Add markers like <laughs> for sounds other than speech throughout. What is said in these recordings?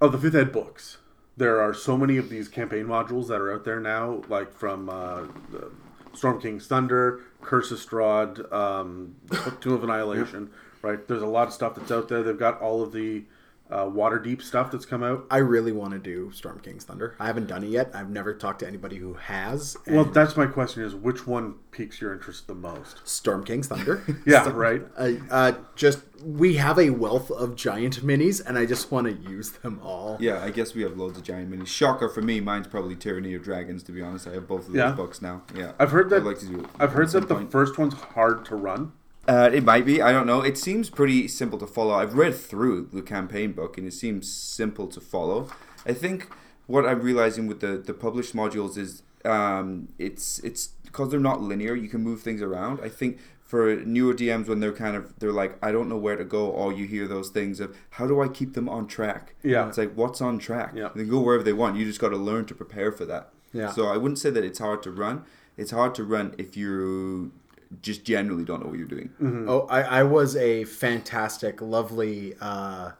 of the fifth ed books, there are so many of these campaign modules that are out there now, like from uh, the Storm King's Thunder, Curse of Strahd, um, Tomb of Annihilation. Right, there's a lot of stuff that's out there. They've got all of the uh, Waterdeep stuff that's come out. I really want to do Storm King's Thunder. I haven't done it yet. I've never talked to anybody who has. Well, that's my question: is which one piques your interest the most? Storm King's Thunder. <laughs> Yeah, So- right. Uh, uh, just we have a wealth of giant minis, and I just want to use them all. Yeah, I guess we have loads of giant minis. Shocker for me, mine's probably Tyranny of Dragons. To be honest, I have both of those Yeah. books now. Yeah, I've heard that. I'd like to do. I've heard at that the point. first one's hard to run. Uh, it might be. I don't know. It seems pretty simple to follow. I've read through the campaign book, and it seems simple to follow. I think what I'm realizing with the the published modules is um, it's it's because they're not linear. You can move things around. I think for newer DMs when they're kind of they're like I don't know where to go. All you hear those things of how do I keep them on track? Yeah. it's like what's on track. Yeah. they go wherever they want. You just got to learn to prepare for that. Yeah. So I wouldn't say that it's hard to run. It's hard to run if you just generally don't know what you're doing. Oh, I, I was a fantastic, lovely uh,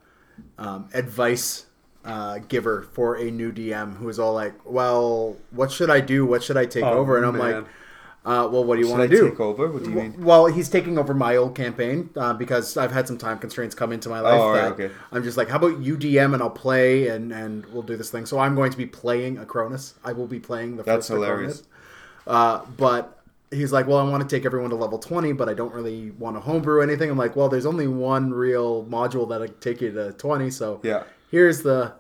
um, advice uh, giver for a new DM who was all like, "Well, what should I do? What should I take Oh, over?" And I'm man. like, uh, "Well, what do you want to do?" take over? What do you mean? Well, he's taking over my old campaign uh, because I've had some time constraints come into my life. Oh, right, okay. I'm just like, how about you DM and I'll play and and we'll do this thing. So I'm going to be playing a Cronus. I will be playing the That's first hilarious. Cronus. Uh, but he's like, well, I want to take everyone to level 20, but I don't really want to homebrew anything. I'm like, well, there's only one real module that'll take you to 20. So Yeah. here's the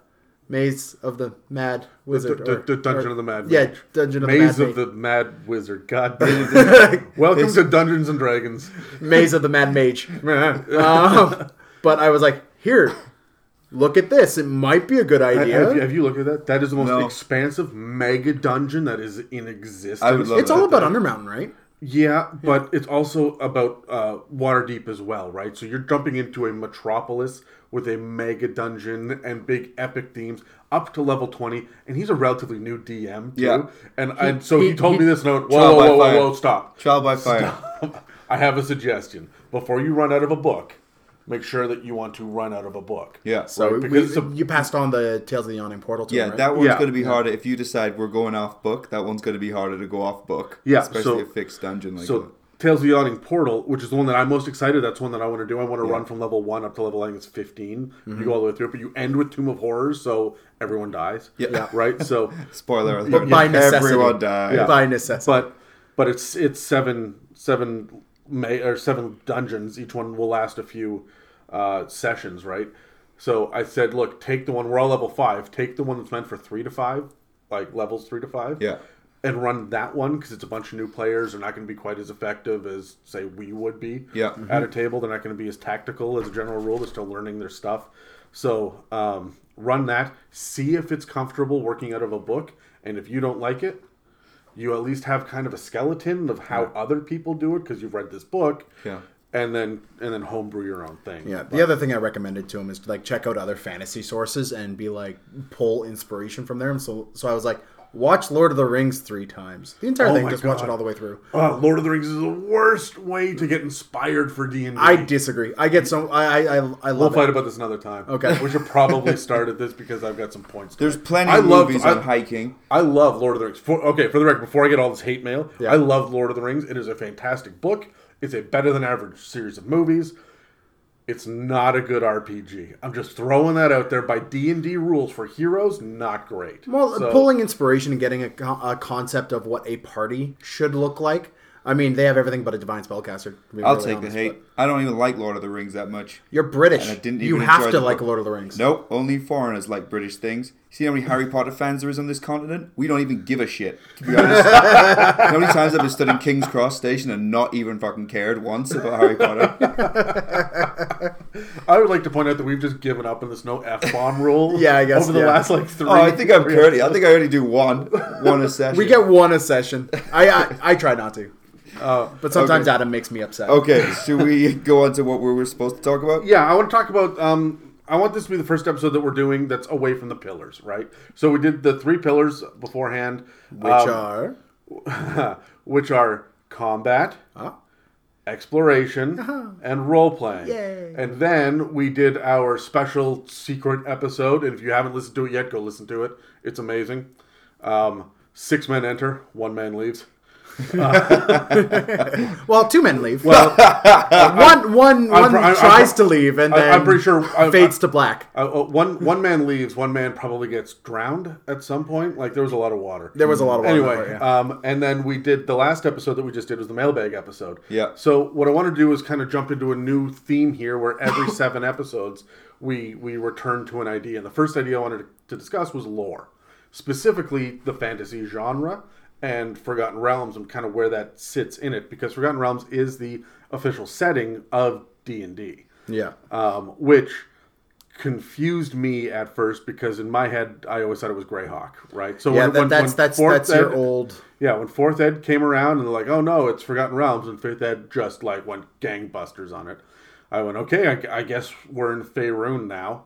Maze of the Mad Wizard. the, or- the Dungeon or- of the Mad Yeah, Dungeon of Maze the of Mad the Mad Wizard. God damn it. <laughs> Welcome to Dungeons and Dragons. Maze of the Mad Mage. <laughs> um, but I was like, here, look at this. It might be a good idea. you, have you looked at that? That is the most No. expansive mega dungeon that is in existence. I would love it's all about Undermountain, right? Yeah, but it's also about uh, Waterdeep as well, right? So you're jumping into a metropolis with a mega dungeon and big epic themes up to level 20, and he's a relatively new DM, too. Yeah. And, and so he, he- told he- me this note. Trial Whoa, by whoa, whoa, fire. whoa, stop. Trial by fire. <laughs> I have a suggestion. Before you run out of a book, make sure that you want to run out of a book. Yeah. So Right, because it's a- you passed on the Tales of the Yawning Portal to yeah, him, right? that one's Yeah. going to be harder. If you decide we're going off book, that one's going to be harder to go off book. Yeah, Especially so- a fixed dungeon like that. So that. Tales of the Yawning Portal, which is the one that I'm most excited. That's one that I want to do. I want to Yeah. run from level one up to level I think it's 15. Mm-hmm. You go all the way through it, but you end with Tomb of Horrors, so everyone dies. Yeah. Yeah. Right. So, <laughs> Spoiler alert. by necessity. Everyone dies. Yeah. By necessity. but but it's it's seven seven may or seven dungeons. Each one will last a few uh, sessions. Right. So I said, look, take the one. We're all level five. Take the one that's meant for three to five, like levels three to five. Yeah. and run that one because it's a bunch of new players. They're not going to be quite as effective as say we would be. Yeah. At a table, they're not going to be as tactical as a general rule. They're still learning their stuff. So um, run that. See if it's comfortable working out of a book, and if you don't like it, you at least have kind of a skeleton of how other people do it because you've read this book. Yeah. And then and then homebrew your own thing. Yeah, the other thing I recommended to him is to like check out other fantasy sources and be like pull inspiration from there. And so, so I was like, watch Lord of the Rings three times. The entire Oh thing, my just watch it all the way through. Uh, Lord of the Rings is the worst way to get inspired for D and I disagree. I get so I I I, I We'll love fight it. about this another time. Okay. We should probably start at this because I've got some points. to There's make. plenty I of love- movies I- on hiking. I love Lord of the Rings. For, okay, for the record, before I get all this hate mail, Yeah. I love Lord of the Rings. It is a fantastic book. It's a better than average series of movies. It's not a good RPG. I'm just throwing that out there. By D and D rules for heroes, not great. Well, So- pulling inspiration and getting a, a concept of what a party should look like. I mean, they have everything but a divine spellcaster. I'll really take honest, the hate. But I don't even like Lord of the Rings that much. You're British. And I didn't you have to like book. Lord of the Rings. Nope, only foreigners like British things. See how many Harry <laughs> Potter fans there is on this continent? We don't even give a shit, to be honest. <laughs> how many times I've been stood in King's Cross Station and not even fucking cared once about Harry Potter? <laughs> I would like to point out that we've just given up on this no f bomb rule. Yeah, I guess, over the yeah. last like three. Oh, I think I'm three curdy. I think I already do one. One a session. We get one a session. I I, I try not to, Uh, but sometimes Okay. Adam makes me upset. Okay, should we <laughs> go on to what we were supposed to talk about? yeah, I want to talk about. Um, I want this to be the first episode that we're doing that's away from the pillars, right? So we did the three pillars beforehand, Which um, are <laughs> which are combat, Ah. exploration, and role playing. Yay. And then we did our special secret episode. And if you haven't listened to it yet, go listen to it. It's amazing. Um, six men enter, one man leaves. <laughs> Well, two men leave. Well, one <laughs> one one I'm- I'm- tries to leave and then I'm pretty sure I- fades to black. uh, uh, one one man leaves, one man probably gets drowned at some point. Like there was a lot of water. There was a lot of water anyway, that part, yeah. um, and then we did the last episode that we just did was the mailbag episode. Yeah. So what I want to do is kind of jump into a new theme here, where every <laughs> seven episodes we we return to an idea. And the first idea I wanted to discuss was lore, specifically the fantasy genre and Forgotten Realms, and kind of where that sits in it, because Forgotten Realms is the official setting of D and D Yeah. um, which confused me at first because in my head I always thought it was Greyhawk, right? So Yeah, when, that, when- that's when that's fourth that's your ed- old yeah. When fourth ed came around and they're like, "Oh no, it's Forgotten Realms," and fifth ed just like went gangbusters on it. I went, "Okay, I, I guess we're in Faerun now,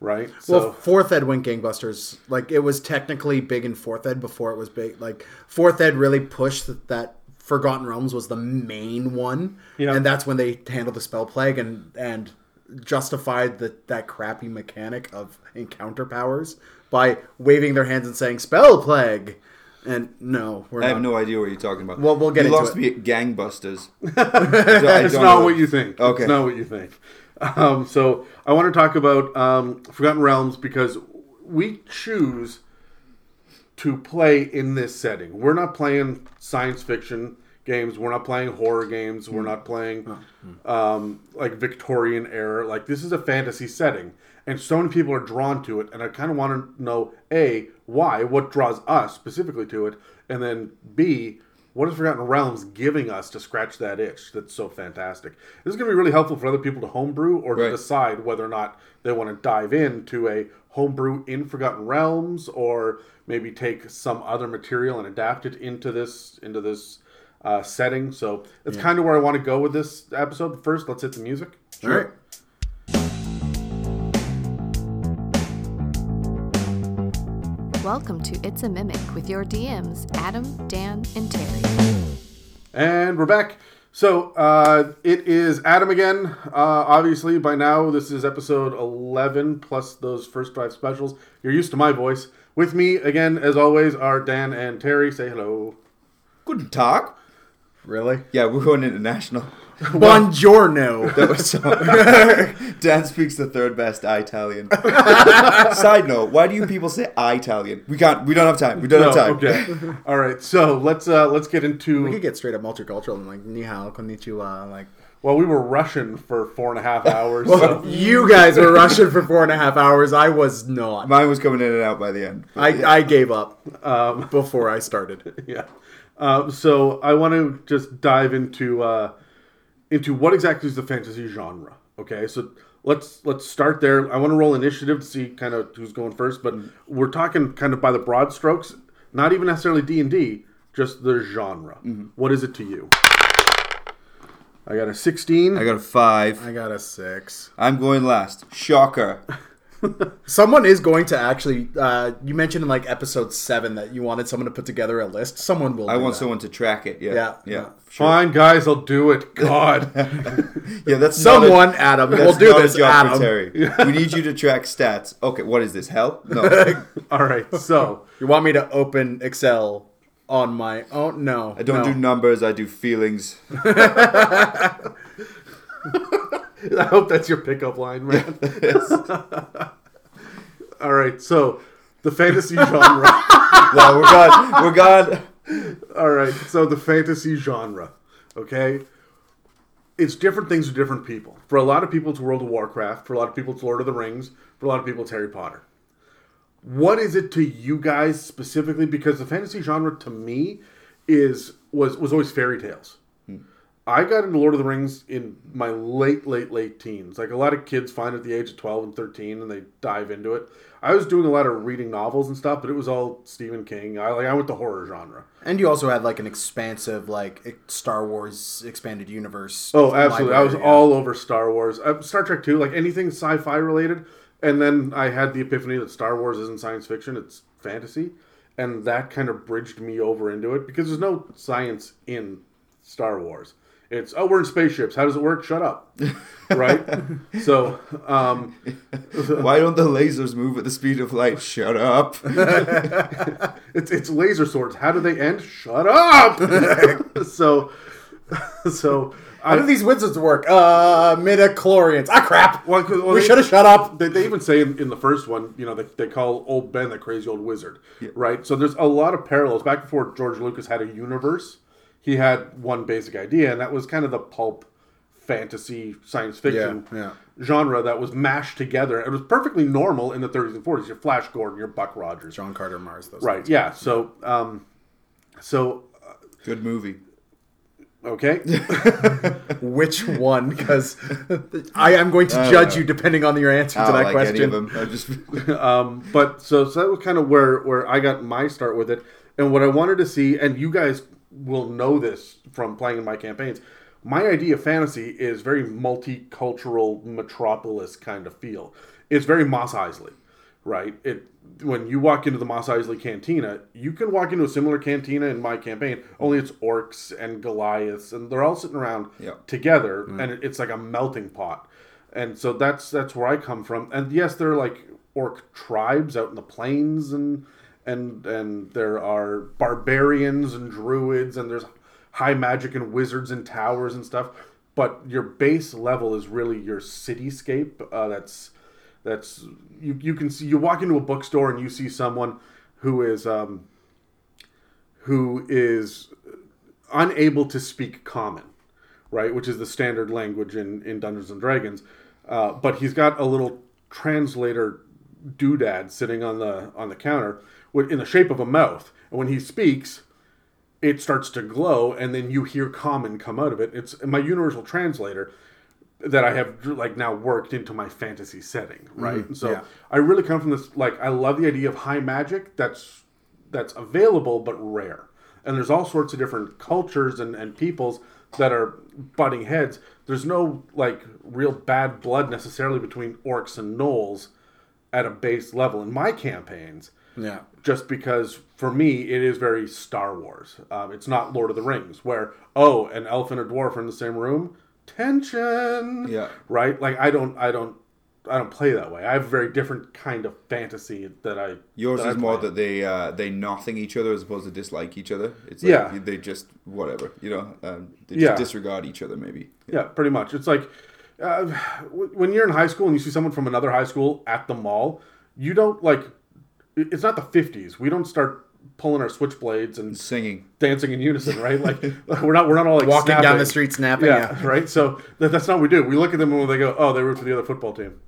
right?" So well, fourth ed went gangbusters. Like it was technically big in fourth ed before it was big. Like fourth ed really pushed that, that Forgotten Realms was the main one, Yeah. and that's when they handled the spell plague and and justified that that crappy mechanic of encounter powers by waving their hands and saying spell plague. And no, we're I not. have no idea what you're talking about. Well, we'll get you into lost it. me at gangbusters. <laughs> I it's don't not know. what you think. Okay. It's not what you think. Um, so I want to talk about um, Forgotten Realms because we choose to play in this setting. We're not playing science fiction games. We're not playing horror games. We're not playing um, like Victorian era. Like this is a fantasy setting, and so many people are drawn to it. And I kind of want to know a why, what draws us specifically to it, and then b what is Forgotten Realms giving us to scratch that itch that's so fantastic? This is going to be really helpful for other people to homebrew or to Right. decide whether or not they want to dive into a homebrew in Forgotten Realms or maybe take some other material and adapt it into this into this uh, setting. So that's kind of where I want to go with this episode. But first, let's hit the music. All right. Welcome to It's a Mimic with your DMs, Adam, Dan, and Terry. And we're back. So uh, it is Adam again. Uh, obviously, by now this is episode eleven plus those first five specials. You're used to my voice. With me again, as always, are Dan and Terry. Say hello. Guten Tag. Really? Yeah, we're going international. <laughs> Buongiorno. That was so. <laughs> Dan speaks the third best Italian. Side note: Why do you people say Italian? We can't. We don't have time. We don't have time. okay. All right. So let's uh, let's get into. We could get straight up multicultural and like ni hao, konnichiwa, like. Well, we were Russian for four and a half hours. so. You guys were Russian for four and a half hours. I was not. Mine was coming in and out by the end. I, I gave up um, before I started. <laughs> yeah. Um, so I want to just dive into uh, into what exactly is the fantasy genre. Okay, so let's let's start there. I want to roll initiative to see kind of who's going first, but mm. we're talking kind of by the broad strokes, not even necessarily D and D, just the genre. Mm-hmm. What is it to you? I got a sixteen. I got a five. I got a six. I'm going last. Shocker. <laughs> Someone is going to actually. Uh, you mentioned in like episode seven that you wanted someone to put together a list. Someone will. I do want that. someone to track it. Yeah. Yeah, Yeah. yeah. Sure. Fine, guys, I'll do it. <laughs> God. Yeah, that's not a- Someone, Adam. That's We'll do not this, job for Adam. Terry. <laughs> We need you to track stats. Okay, what is this? Hell? No. <laughs> All right. So You want me to open Excel on my own? No, I don't no. do numbers. I do feelings. <laughs> I hope that's your pickup line, man. <laughs> <laughs> All right. So the fantasy genre. No, we're gone. We're gone. All right. So the fantasy genre, okay? It's different things to different people. For a lot of people, it's World of Warcraft. For a lot of people, it's Lord of the Rings. For a lot of people, it's Harry Potter. What is it to you guys specifically? Because the fantasy genre to me is was was always fairy tales. I got into Lord of the Rings in my late, late, late teens. Like a lot of kids find at the age of 12 and 13 and they dive into it. I was doing a lot of reading novels and stuff, but it was all Stephen King. I like I went the horror genre. And you also had like an expansive, like Star Wars expanded universe. Oh, absolutely. I was all over Star Wars. Uh, Star Trek too, like anything sci-fi related. And then I had the epiphany that Star Wars isn't science fiction, it's fantasy. And that kind of bridged me over into it because there's no science in Star Wars. It's oh, we're in spaceships. How does it work? Shut up, <laughs> right? so, um, <laughs> Why don't the lasers move at the speed of light? Shut up. <laughs> it's it's laser swords. How do they end? Shut up. so, so How do these wizards work? Uh, midichlorians. Ah, crap. Well, 'cause- well, we should have shut up. They, they even say in, in the first one, you know, they, they call old Ben the crazy old wizard, right? So there's a lot of parallels. Back before George Lucas had a universe, he had one basic idea, and that was kind of the pulp fantasy science fiction Yeah, genre that was mashed together. It was perfectly normal in the 30s and 40s. Your Flash Gordon, your Buck Rogers, John Carter Mars. Those right? Yeah. So, um, so Good movie. okay, <laughs> Which one? Because I am going to judge you depending on your answer to that like any of question. them. I just <laughs> um, but so so that was kind of where where I got my start with it, and what I wanted to see, and you guys will know this from playing in my campaigns. My idea of fantasy is very multicultural metropolis kind of feel. It's very Mos Eisley, right? It when you walk into the Mos Eisley cantina, you can walk into a similar cantina in my campaign. Only it's orcs and Goliaths, and they're all sitting around Yeah. together, mm-hmm. and it's like a melting pot. And so that's that's where I come from. And yes, there are like orc tribes out in the plains, and and and there are barbarians and druids, and there's high magic and wizards and towers and stuff. But your base level is really your cityscape. Uh, that's that's you you can see you walk into a bookstore and you see someone who is um, who is unable to speak common, right? Which is the standard language in, in Dungeons and Dragons. Uh, but he's got a little translator doodad sitting on the on the counter in the shape of a mouth, and when he speaks, it starts to glow, and then you hear common come out of it. It's my universal translator that I have like now worked into my fantasy setting, mm-hmm. right? so yeah. I really come from this like I love the idea of high magic that's that's available but rare. And there's all sorts of different cultures and, and peoples that are butting heads. There's no like real bad blood necessarily between orcs and gnolls at a base level in my campaigns Yeah. just because for me it is very Star Wars. Um, it's not Lord of the Rings, where oh, an elf and a dwarf are in the same room, tension. Yeah. right. Like I don't, I don't, I don't play that way. I have a very different kind of fantasy that I. yours that I is more that they uh, they nothing each other as opposed to dislike each other. It's Yeah. they just whatever you know. Um, they Yeah. just disregard each other maybe. Yeah, pretty much. It's like uh, when you're in high school and you see someone from another high school at the mall, you don't like. It- It's not the '50s. We don't start pulling our switchblades and Singing. dancing in unison, right? Like <laughs> we're not we're not all like Walking down the street snapping. Yeah, Yeah. right. So that, that's not what we do. We look at them and they go, "Oh, they root for the other football team,"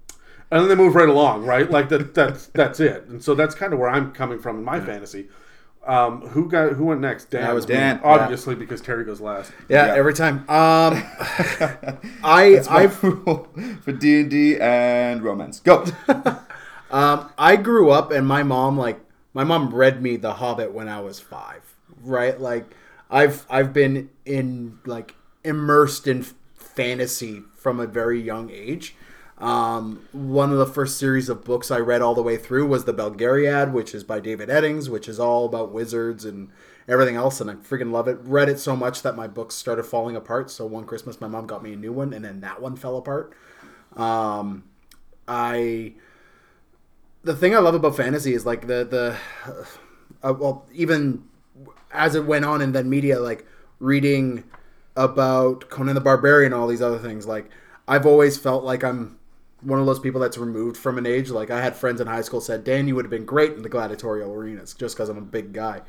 and then they move right along, right? Like that. That's that's it. And so that's kind of where I'm coming from in my fantasy. Um, who got who went next? Dan. That was me. Dan. obviously because Terry goes last. Yeah, Yeah. every time. Um, <laughs> I I've for D and D and romance. Go. <laughs> Um, I grew up and my mom like my mom read me The Hobbit when I was five. Right, like I've I've been in like immersed in fantasy from a very young age. Um, one of the first series of books I read all the way through was the Belgariad, which is by David Eddings, which is all about wizards and everything else, and I freaking love it. Read it so much that my books started falling apart. So one Christmas, my mom got me a new one, and then that one fell apart. Um, I the thing I love about fantasy is like the the uh, well even as it went on and then media like reading about Conan the Barbarian all these other things like I've always felt like I'm one of those people that's removed from an age. Like I had friends in high school said Dan you would have been great in the gladiatorial arenas just because I'm a big guy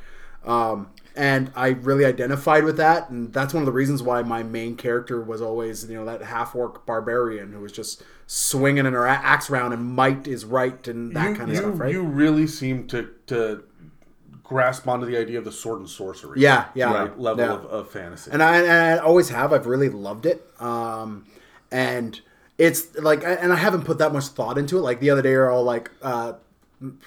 um, and I really identified with that and that's one of the reasons why my main character was always you know that half orc barbarian who was just swinging an axe around and might is right and that you, kind of you, stuff right you really seem to to grasp onto the idea of the sword and sorcery. Yeah, yeah, right, level yeah. of, of fantasy. and I, and I always have. I've really loved it. Um, and it's like, and I haven't put that much thought into it. Like the other day, you're all like, uh,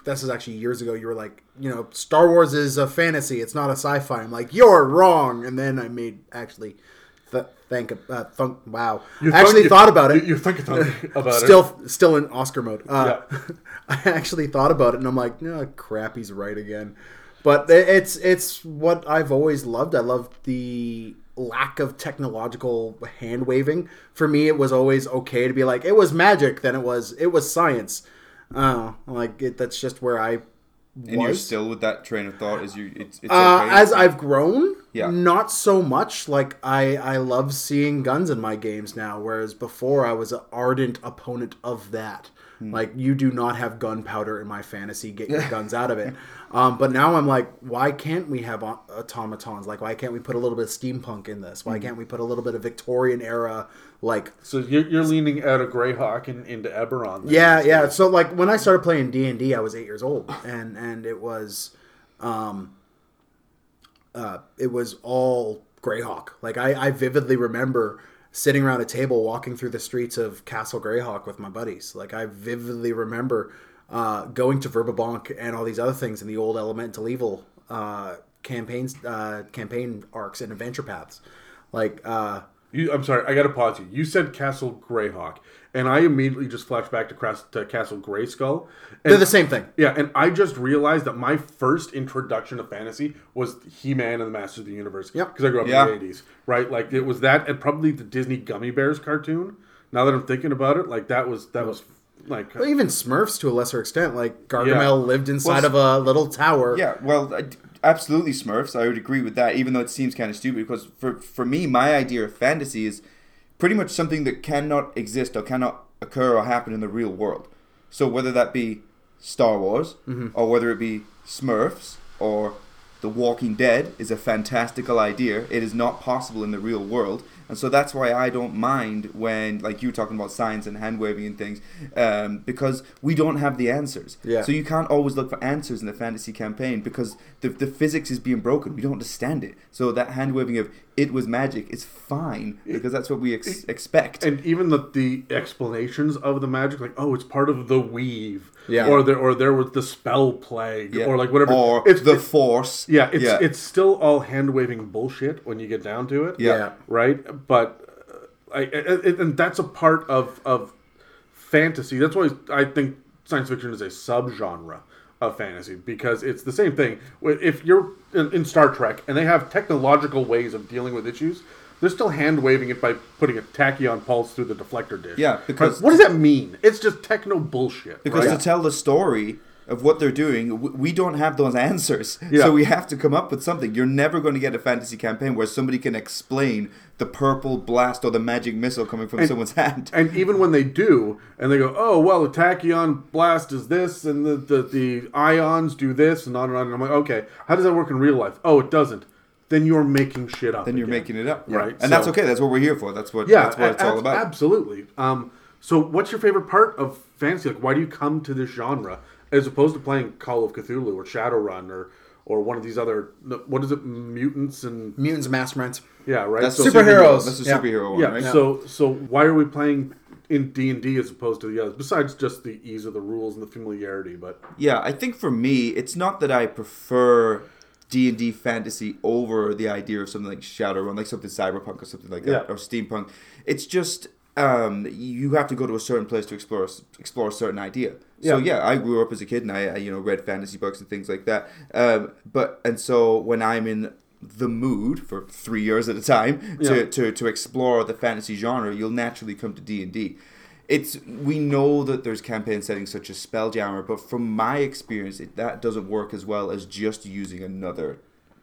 this is actually years ago. You were like, you know, Star Wars is a fantasy. It's not a sci-fi. I'm like, you're wrong. And then I made actually th- think, uh, thunk, wow, You I actually you- thought about it. You, you think <laughs> about it. still, still in Oscar mode. Uh, Yeah. <laughs> I actually thought about it, and I'm like, no, crap, he's right again. But it's it's what I've always loved. I love the lack of technological hand waving. For me, it was always okay to be like, it was magic, then it was it was science. Uh, like it, that's just where I was. And you're still with that train of thought. as you? It's, it's Uh, okay. as I've grown, Yeah. not so much. Like I, I love seeing guns in my games now, whereas before I was an ardent opponent of that. Hmm. Like you do not have gunpowder in my fantasy. Get your <laughs> guns out of it. Um, but now I'm like, why can't we have automatons? Like, why can't we put a little bit of steampunk in this? Hmm. Why can't we put a little bit of Victorian era? Like, So you're, you're leaning out of Greyhawk and into Eberron. then, yeah, basically. yeah. So like when I started playing D and I was eight years old, and and it was, um, uh, it was all Greyhawk. Like I, I vividly remember sitting around a table walking through the streets of Castle Greyhawk with my buddies. Like I vividly remember uh, going to Verbobonc and all these other things in the old Elemental Evil uh, campaigns, uh, campaign arcs and adventure paths. Like uh, You, I'm sorry, I got to pause you. You said Castle Greyhawk, and I immediately just flashed back to, Cras- to Castle Grayskull. And, they're the same thing. Yeah, and I just realized that my first introduction to fantasy was He-Man and the Masters of the Universe. Yep. Because I grew up Yeah. in the '80s, right? Like it was that, and probably the Disney Gummi Bears cartoon. Now that I'm thinking about it, like that was that was like Well, even Smurfs to a lesser extent. Like Gargamel Yeah. lived inside Well, of a little tower. Yeah, well, I- absolutely Smurfs. I would agree with that, even though it seems kind of stupid. Because for for me, my idea of fantasy is pretty much something that cannot exist or cannot occur or happen in the real world. So whether that be Star Wars mm-hmm. or whether it be Smurfs or The Walking Dead is a fantastical idea. It is not possible in the real world. And so that's why I don't mind when, like you were talking about science and hand waving and things, um, because we don't have the answers. Yeah. So you can't always look for answers in the fantasy campaign because the, the physics is being broken. We don't understand it. So that hand waving of it was magic is fine because that's what we ex- expect. and even the the explanations of the magic, like oh, it's part of the weave, Yeah. or there or there was the spell plague, Yeah. or like whatever. Or it's the force. Yeah, it's yeah. it's still all hand waving bullshit when you get down to it. Yeah. Right. But I, and that's a part of of fantasy. That's why I think science fiction is a subgenre of fantasy because it's the same thing. If you're in Star Trek and they have technological ways of dealing with issues. They're still hand waving it by putting a tachyon pulse through the deflector dish. Yeah, because- what does that mean? It's just techno bullshit. Because right? to tell the story of what they're doing, we don't have those <laughs> answers. Yeah. So we have to come up with something. You're never going to get a fantasy campaign where somebody can explain the purple blast or the magic missile coming from someone's hand. And even when they do, and they go, "Oh, well, the tachyon blast is this, and the, the the ions do this, and on and on." And I'm like, "Okay, how does that work in real life?" Oh, it doesn't. Then you're making shit up. Then you're again. making it up, right? And that's okay. That's what we're here for. That's what. Yeah, that's what it's a- all about. Absolutely. Um, so, what's your favorite part of fantasy? Like, why do you come to this genre as opposed to playing Call of Cthulhu or Shadowrun or or one of these other what is it, mutants and Mutants and Masterminds. yeah, right? That's so, Superheroes. That's a Yeah. superhero one, yeah. right? So so why are we playing in D and D as opposed to the others? Besides just the ease of the rules and the familiarity, but Yeah, I think for me, it's not that I prefer D and D fantasy over the idea of something like Shadowrun, like something cyberpunk or something like that, Yeah. or steampunk. It's just um, you have to go to a certain place to explore explore a certain idea. So Yeah. yeah, I grew up as a kid and I, I you know read fantasy books and things like that. Um, but and so when I'm in the mood for three years at a time to, Yeah. to, to explore the fantasy genre, you'll naturally come to D and D. It's we know that there's campaign settings such as Spelljammer, but from my experience, it, that doesn't work as well as just using another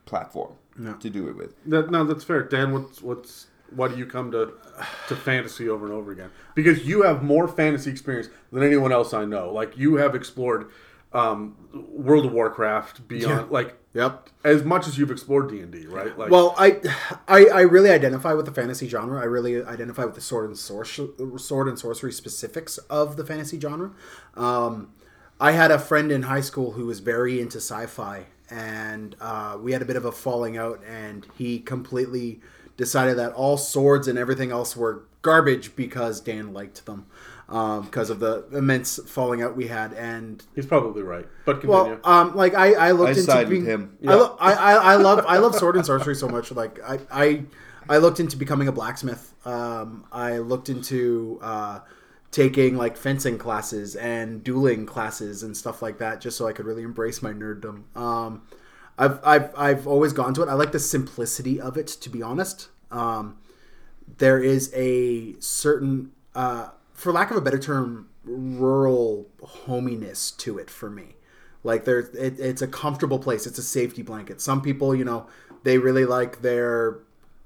platform to do it with. that, no, that's fair. Dan, what's what's why do you come to to fantasy over and over again? Because you have more fantasy experience than anyone else I know. Like you have explored um, World of Warcraft beyond like Yep. as much as you've explored D and D, right? Like Well, I, I, I really identify with the fantasy genre. I really identify with the sword and sorcery, sword and sorcery specifics of the fantasy genre. Um, I had a friend in high school who was very into sci-fi, and uh, we had a bit of a falling out. And he completely decided that all swords and everything else were garbage because Dan liked them, um, because of the immense falling out we had. And he's probably right. But continue. well, um, like I, I looked I into side being, with him. I, lo- I, I, I love, I love sword and sorcery so much. Like I, I, I looked into becoming a blacksmith. Um, I looked into uh, taking like fencing classes and dueling classes and stuff like that, just so I could really embrace my nerddom. Um, I've, I've, I've always gone to it. I like the simplicity of it, to be honest. um, there is a certain, uh, for lack of a better term, rural hominess to it for me. Like there's, it, it's a comfortable place. It's a safety blanket. Some people, you know, they really like their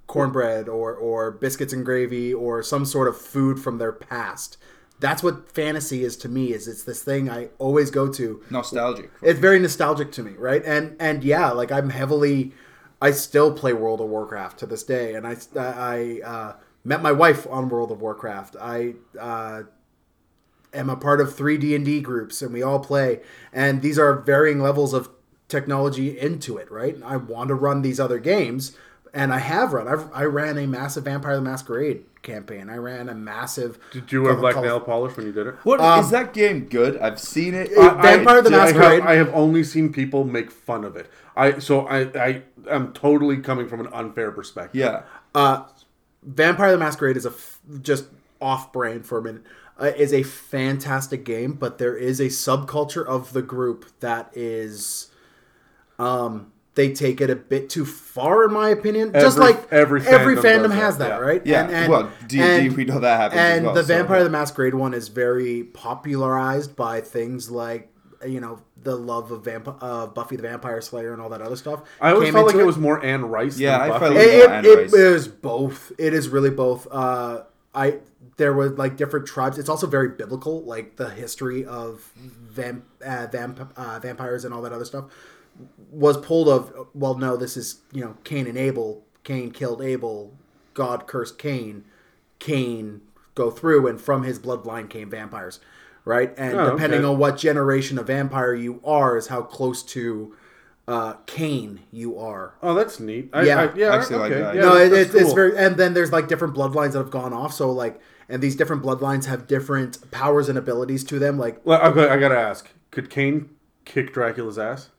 cornbread or or biscuits and gravy or some sort of food from their past. That's what fantasy is to me. Is it's this thing I always go to. Nostalgic. It's very nostalgic to me, right? And and yeah, like I'm heavily, I still play World of Warcraft to this day, and I I uh, met my wife on World of Warcraft. I uh, am a part of three D and D groups, and we all play. And these are varying levels of technology into it, right? I want to run these other games, and I have run. I've, I ran a massive Vampire the Masquerade campaign. I ran a massive. Did you wear Call- black Call- nail polish when you did it? What is Um, that game good? I've seen it. Uh, Vampire the I Masquerade. have, I have only seen people make fun of it. I so I I am totally coming from an unfair perspective. yeah. Uh, Vampire the Masquerade is a f- just off brand for a minute. Uh, is a fantastic game, but there is a subculture of the group that is, um, they take it a bit too far, in my opinion. Just like every every fandom fandom has that, that, yeah. right? Yeah, well, D&D, we know that happens And well, the so- Vampire the Masquerade one is very popularized by things like you know the love of Vamp- uh, Buffy the Vampire Slayer and all that other stuff. I always felt like into it was more Anne Rice. Yeah, than I Buffy. felt like- it, Anne it, Rice. it is both. It is really both. Uh, I there were like different tribes. It's also very biblical, like the history of vamp, uh, vamp, uh, vampires and all that other stuff was pulled of. Well, no, this is you know Cain and Abel. Cain killed Abel. God cursed Cain. Cain go through, and from his bloodline came vampires, right? And Oh, depending okay. on what generation of vampire you are, is how close to uh, Cain you are. Oh, that's neat. I, Yeah. I, yeah, I actually like okay. that. Yeah, no, it, that's it's, it's very, and then there's like different bloodlines that have gone off. So like, and these different bloodlines have different powers and abilities to them. Like, Well, okay, I gotta ask: Could Cain kick Dracula's ass?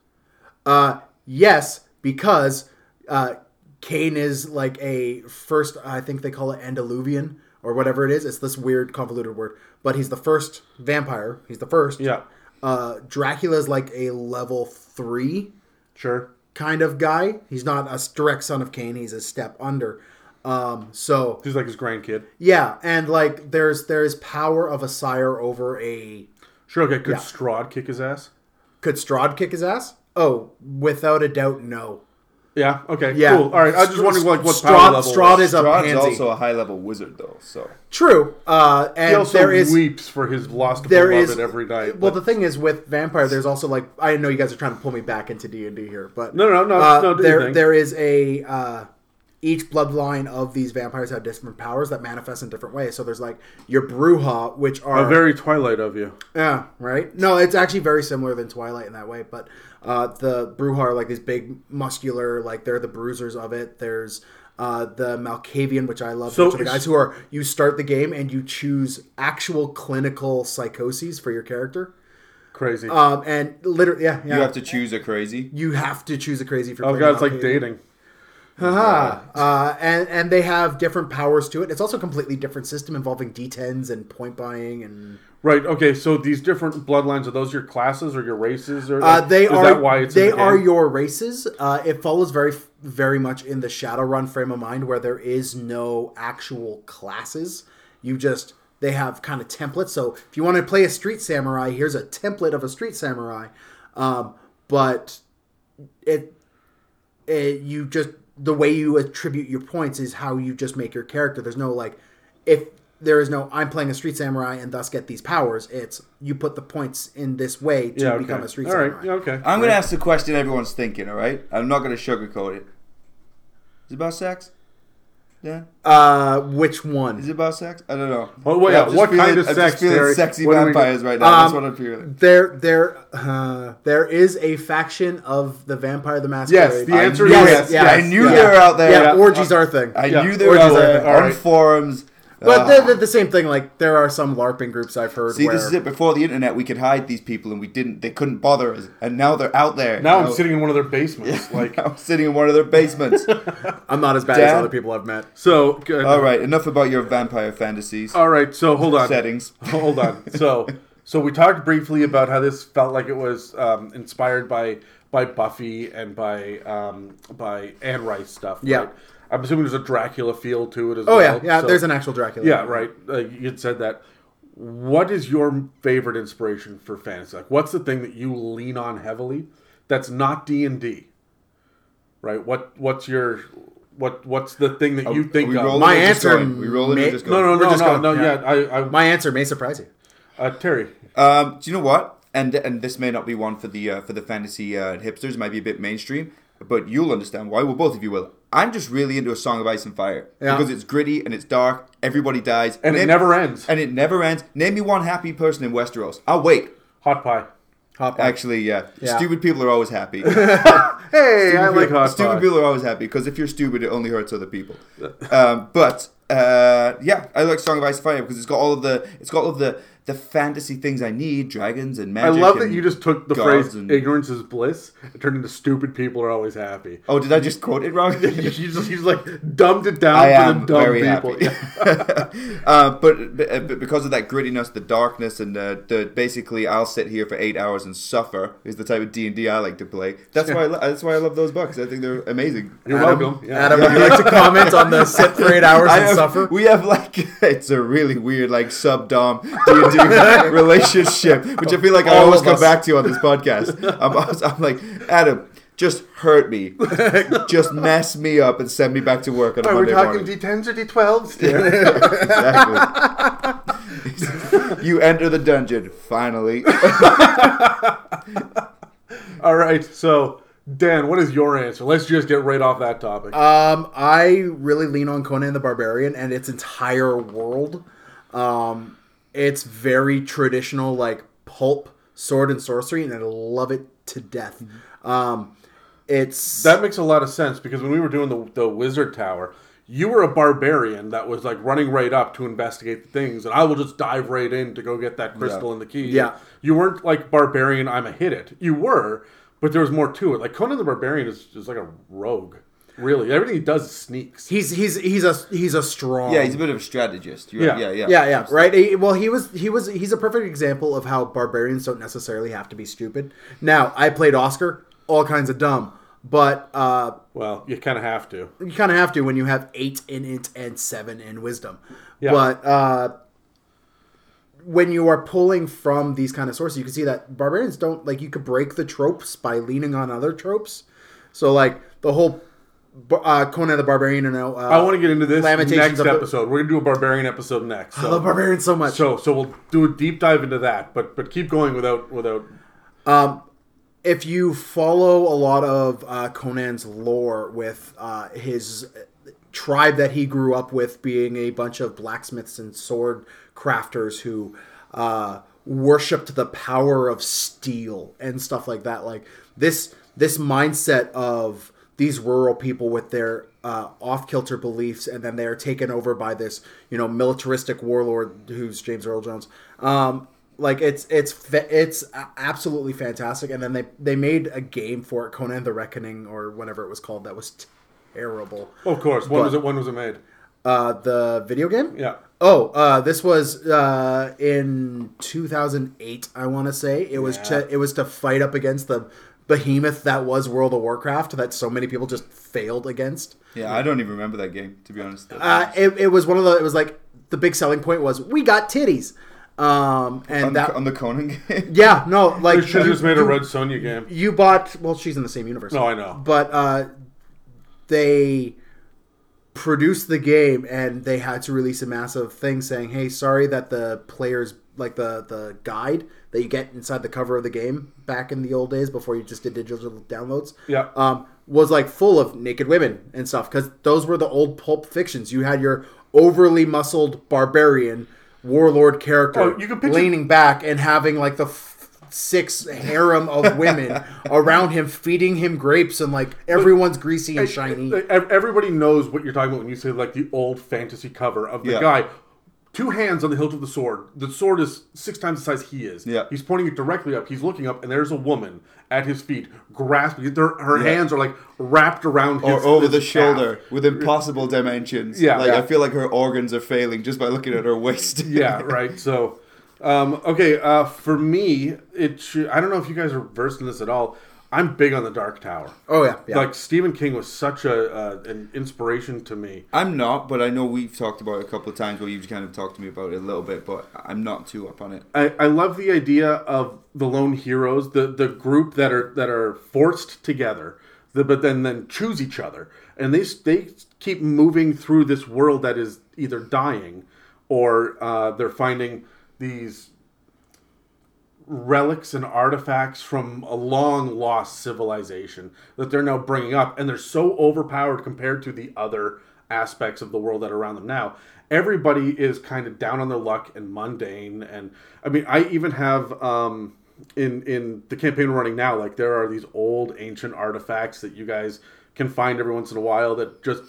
uh, yes, because uh, Cain is like a first. I think they call it Andaluvian or whatever it is. It's this weird convoluted word, but he's the first vampire. He's the first. Yeah, Uh, Dracula's like a level three sure. kind of guy. He's not a direct son of Cain. He's a step under. Um, so He's like his grandkid. Yeah, and like there's there's power of a sire over a. Sure. Okay. Could Yeah. Strahd kick his ass? Could Strahd kick his ass? Oh, without a doubt, no. Yeah. Okay. Yeah. Cool. All right. I was just wondering like what Strahd- power level. Strahd was. is a Strahd's pansy. also a high level wizard though, so True, uh, He also there is weeps for his lost there beloved is every night. Well, but- the thing is with vampire, there's also like I know you guys are trying to pull me back into D and D here, but No, no, no, uh, no, there there is a uh, each bloodline of these vampires have different powers that manifest in different ways. So there's like your Brujah, which are a very Twilight of you. Yeah, right. No, it's actually very similar than Twilight in that way. But uh, the Brujah are like these big, muscular, like they're the bruisers of it. There's uh, the Malkavian, which I love. So which are the guys who are you start the game and you choose actual clinical psychoses for your character. Crazy. Um, and literally, yeah, yeah. you have to choose a crazy. You have to choose a crazy for. oh god, it's like dating. Haha. Uh, and and they have different powers to it. It's also a completely different system involving D10s and point buying and. Right. Okay. So these different bloodlines are those your classes or your races or Uh, they is are that why it's they the are your races. Uh, it follows very very much in the Shadowrun frame of mind where there is no actual classes. You just they have kind of templates. So if you want to play a street samurai, here's a template of a street samurai. Um, but it, it you just the way you attribute your points is how you just make your character. There's no like if there is no I'm playing a street samurai and thus get these powers. It's you put the points in this way to yeah, okay. become a street All right. samurai. Yeah, okay. I'm gonna ask the question everyone's thinking. All right, I'm not gonna sugarcoat it. Is it about sex? Yeah. Uh, which one? Is it about sex? I don't know. Well, well, I'm yeah, what feeling- kind of I'm sex, just feeling Derek? sexy What do we do? vampires right now. That's Um, what I'm feeling. There, there, uh, there is a faction of the Vampire the Masquerade. Yes, the answer knew is it. yes. yeah, I knew yeah. they were out there. Yeah, Yeah. orgies are a thing. I Yeah. knew they were Orgies out are there thing. on Alright. forums. But Uh, they're, they're the same thing. Like there are some LARPing groups I've heard. See, where, this is it. Before the internet, we could hide these people, and we didn't. They couldn't bother us, and now they're out there. Now <laughs> I'm sitting in one of their basements. Like I'm sitting in one of their basements. I'm not as bad as other people I've met. so. Good. All right, enough about your vampire fantasies All right. So hold on. settings. <laughs> Hold on. So So we talked briefly about how this felt like it was um, inspired by by Buffy and by um, by Anne Rice stuff. Yeah. right? I'm assuming there's a Dracula feel to it as Oh well. Oh yeah, yeah. So- there's an actual Dracula. yeah, right. Uh, you had said that. What is your favorite inspiration for fantasy? Like, what's the thing that you lean on heavily? That's not D and D. Right. What What's your what What's the thing that you Are think we of? rolling My answer going? We rolling may- or just no, going? no, We're no, just no, going, no. yeah. Yeah, I, I, My answer may surprise you. uh, Terry. Um, do you know what? And and this may not be one for the uh, for the fantasy uh, hipsters. It might be a bit mainstream, but you'll understand why. Well, both of you will. I'm just really into a Song of Ice and Fire Yeah. because it's gritty and it's dark. Everybody dies, And it never ends. And it never ends. Name me one happy person in Westeros. I'll wait. Hot pie. Hot pie. Actually, yeah. Yeah. Stupid people are always happy. <laughs> Hey, I Stupid like people- hot Stupid pie. people are always happy because if you're stupid, it only hurts other people. um, but uh, yeah, I like Song of Ice and Fire because it's got all of the it's got all of the the fantasy things I need, dragons and magic. I love that you just took the gods phrase and- "ignorance is bliss" and turned into "stupid people are always happy." Oh, did I just quote it wrong? <laughs> you just, you just like dumbed it down I for am the dumb very people. happy. <laughs> <laughs> uh, but, but uh, because of that grittiness, the darkness, and uh, the basically, I'll sit here for eight hours and suffer is the type of D and D I like to play. That's why I lo- that's why I love those books. I think they're amazing. You're Adam, welcome. Yeah. Adam, would you like to comment on the sit for eight hours I and have- suffer? We have like it's a really weird like sub dom D and D <laughs> relationship, which I feel like I All always come us. back to on this podcast. I'm, always- I'm like Adam, just hurt me, <laughs> just mess me up and send me back to work on a Are we Monday talking morning. D10s or D12s? Here? exactly. you enter the dungeon finally. <laughs> All right. So, Dan, what is your answer? Let's just get right off that topic. Um, I really lean on Conan the Barbarian and its entire world. Um, it's very traditional, like pulp, sword, and sorcery, and I love it to death. Um, it's that makes a lot of sense because when we were doing the, the wizard tower, you were a barbarian that was like running right up to investigate the things, and I will just dive right in to go get that crystal Yeah. and the key. Yeah. You weren't like barbarian, I'm a hit it. You were, but there was more to it. Like Conan the Barbarian is just like a rogue. Really. Everything he does is sneaks. he's he's he's a he's a strong yeah, he's a bit of a strategist. You're Yeah. yeah, yeah, yeah, yeah, right. He- well, he was, he was, he's a perfect example of how barbarians don't necessarily have to be stupid. Now, I played Oscar, all kinds of dumb, but uh, Well, you kind of have to. you kind of have to when you have eight in it and seven in wisdom. Yeah. But uh, when you are pulling from these kind of sources, you can see that barbarians don't like. You could break the tropes by leaning on other tropes. So, like the whole uh, Conan the Barbarian, know, uh, I want to get into this next of the- episode. We're gonna do a barbarian episode next. I love barbarians so much. so, so we'll do a deep dive into that. But but keep going without without. if you follow a lot of uh, Conan's lore with uh, his tribe that he grew up with being a bunch of blacksmiths and sword crafters who uh, worshipped the power of steel and stuff like that, like this this mindset of these rural people with their uh, off kilter beliefs, and then they are taken over by this, you know, militaristic warlord who's James Earl Jones. Um, like it's it's it's absolutely fantastic. And then they they made a game for it, Conan the Reckoning or whatever it was called. That was terrible. Of course. When But- was it? When was it made? Uh, the video game. Yeah. Oh, uh, this was uh, in 2008. I want to say it was Yeah. to it was to fight up against the behemoth that was World of Warcraft that so many people just failed against. Yeah, I don't even remember that game to be honest. Uh, it, it was one of the. It was like the big selling point was we got titties, um, and on, that the, on the Conan <laughs> game. yeah no like They should have you- just made a Red Sonja game. you bought well she's in the same universe No, I know. but uh they produced the game and they had to release a massive thing saying hey sorry that the players like the the guide that you get inside the cover of the game back in the old days before you just did digital downloads Yeah. um was like full of naked women and stuff because those were the old pulp fictions you had your overly muscled barbarian warlord character Oh, you can picture- leaning back and having like the f- six harem of women <laughs> around him feeding him grapes and like everyone's greasy and shiny. Everybody knows what you're talking about when you say like the old fantasy cover of the Yeah. guy. Two hands on the hilt of the sword. The sword is six times the size he is. Yeah. He's pointing it directly up. He's looking up, and there's a woman at his feet, grasping. Their, her Yeah. hands are like wrapped around his or over the calf. shoulder with impossible dimensions. Yeah. like Yeah. I feel like her organs are failing just by looking at her waist. <laughs> Yeah, right. So, Um, okay, uh, for me, it should, I don't know if you guys are versed in this at all. I'm big on the Dark Tower. Oh yeah, yeah. Like Stephen King was such a uh, an inspiration to me. I'm not, but I know we've talked about it a couple of times where you've kind of talked to me about it a little bit, but I'm not too up on it. I, I love the idea of the lone heroes, the the group that are that are forced together, the, but then then choose each other, and they they keep moving through this world that is either dying, or uh, they're finding these relics and artifacts from a long lost civilization that they're now bringing up, and they're so overpowered compared to the other aspects of the world that are around them now. Everybody is kind of down on their luck and mundane, and I mean, I even have um, in in the campaign running now, like there are these old ancient artifacts that you guys can find every once in a while that just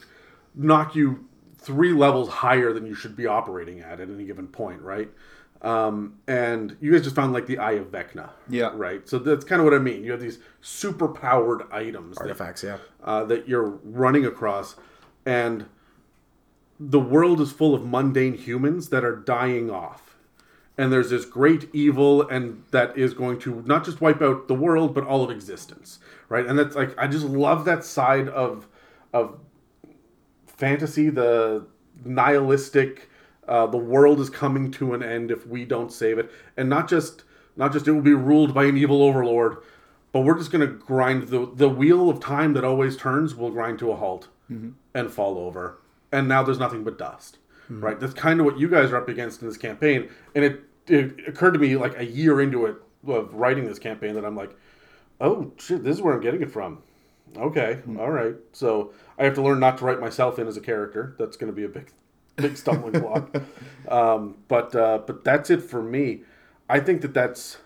knock you three levels higher than you should be operating at at any given point, right? Um, and you guys just found like the Eye of Vecna, Yeah. right. So that's kind of what I mean. You have these super powered items, that- Artifacts, yeah. uh, that you're running across, and the world is full of mundane humans that are dying off. And there's this great evil, and that is going to not just wipe out the world, but all of existence, right? And that's like I just love that side of of fantasy, the nihilistic. Uh, the world is coming to an end if we don't save it, and not just not just it will be ruled by an evil overlord, but we're just going to grind the the wheel of time that always turns will grind to a halt mm-hmm. and fall over, and now there's nothing but dust. Mm-hmm. Right, that's kind of what you guys are up against in this campaign, and it it occurred to me like a year into it of writing this campaign that I'm like, oh shit, this is where I'm getting it from. Okay, mm-hmm. all right. So I have to learn not to write myself in as a character. That's going to be a big, big stumbling block. Um, but uh, but that's it for me. I think that that's.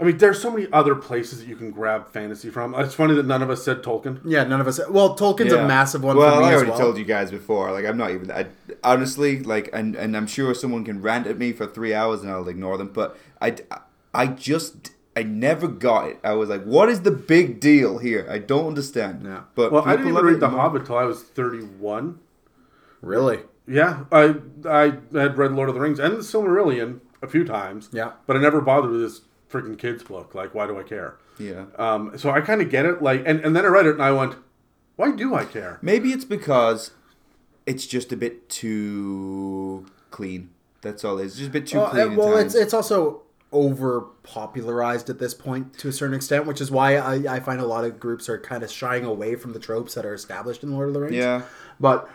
I mean, there's so many other places that you can grab fantasy from. It's funny that none of us said Tolkien. Yeah, none of us. Well, Tolkien's a massive one well, for me I as already well. told you guys before. Like, I'm not even. I, honestly, like, and and I'm sure someone can rant at me for three hours and I'll ignore them. But I, I just, I never got it. I was like, what is the big deal here? I don't understand. Yeah. But Well, I people didn't even read The more. Hobbit till I was 31. Really? Yeah, I I had read Lord of the Rings and the Silmarillion a few times. Yeah. but I never bothered with this freaking kids book. Like, why do I care? Yeah. Um, so I kind of get it. Like, and, and then I read it and I went, why do I care? Maybe it's because it's just a bit too clean. That's all it is. Just a bit too Well, clean. at well it's it's also over popularized at this point to a certain extent, which is why I, I find a lot of groups are kind of shying away from the tropes that are established in Lord of the Rings. yeah. But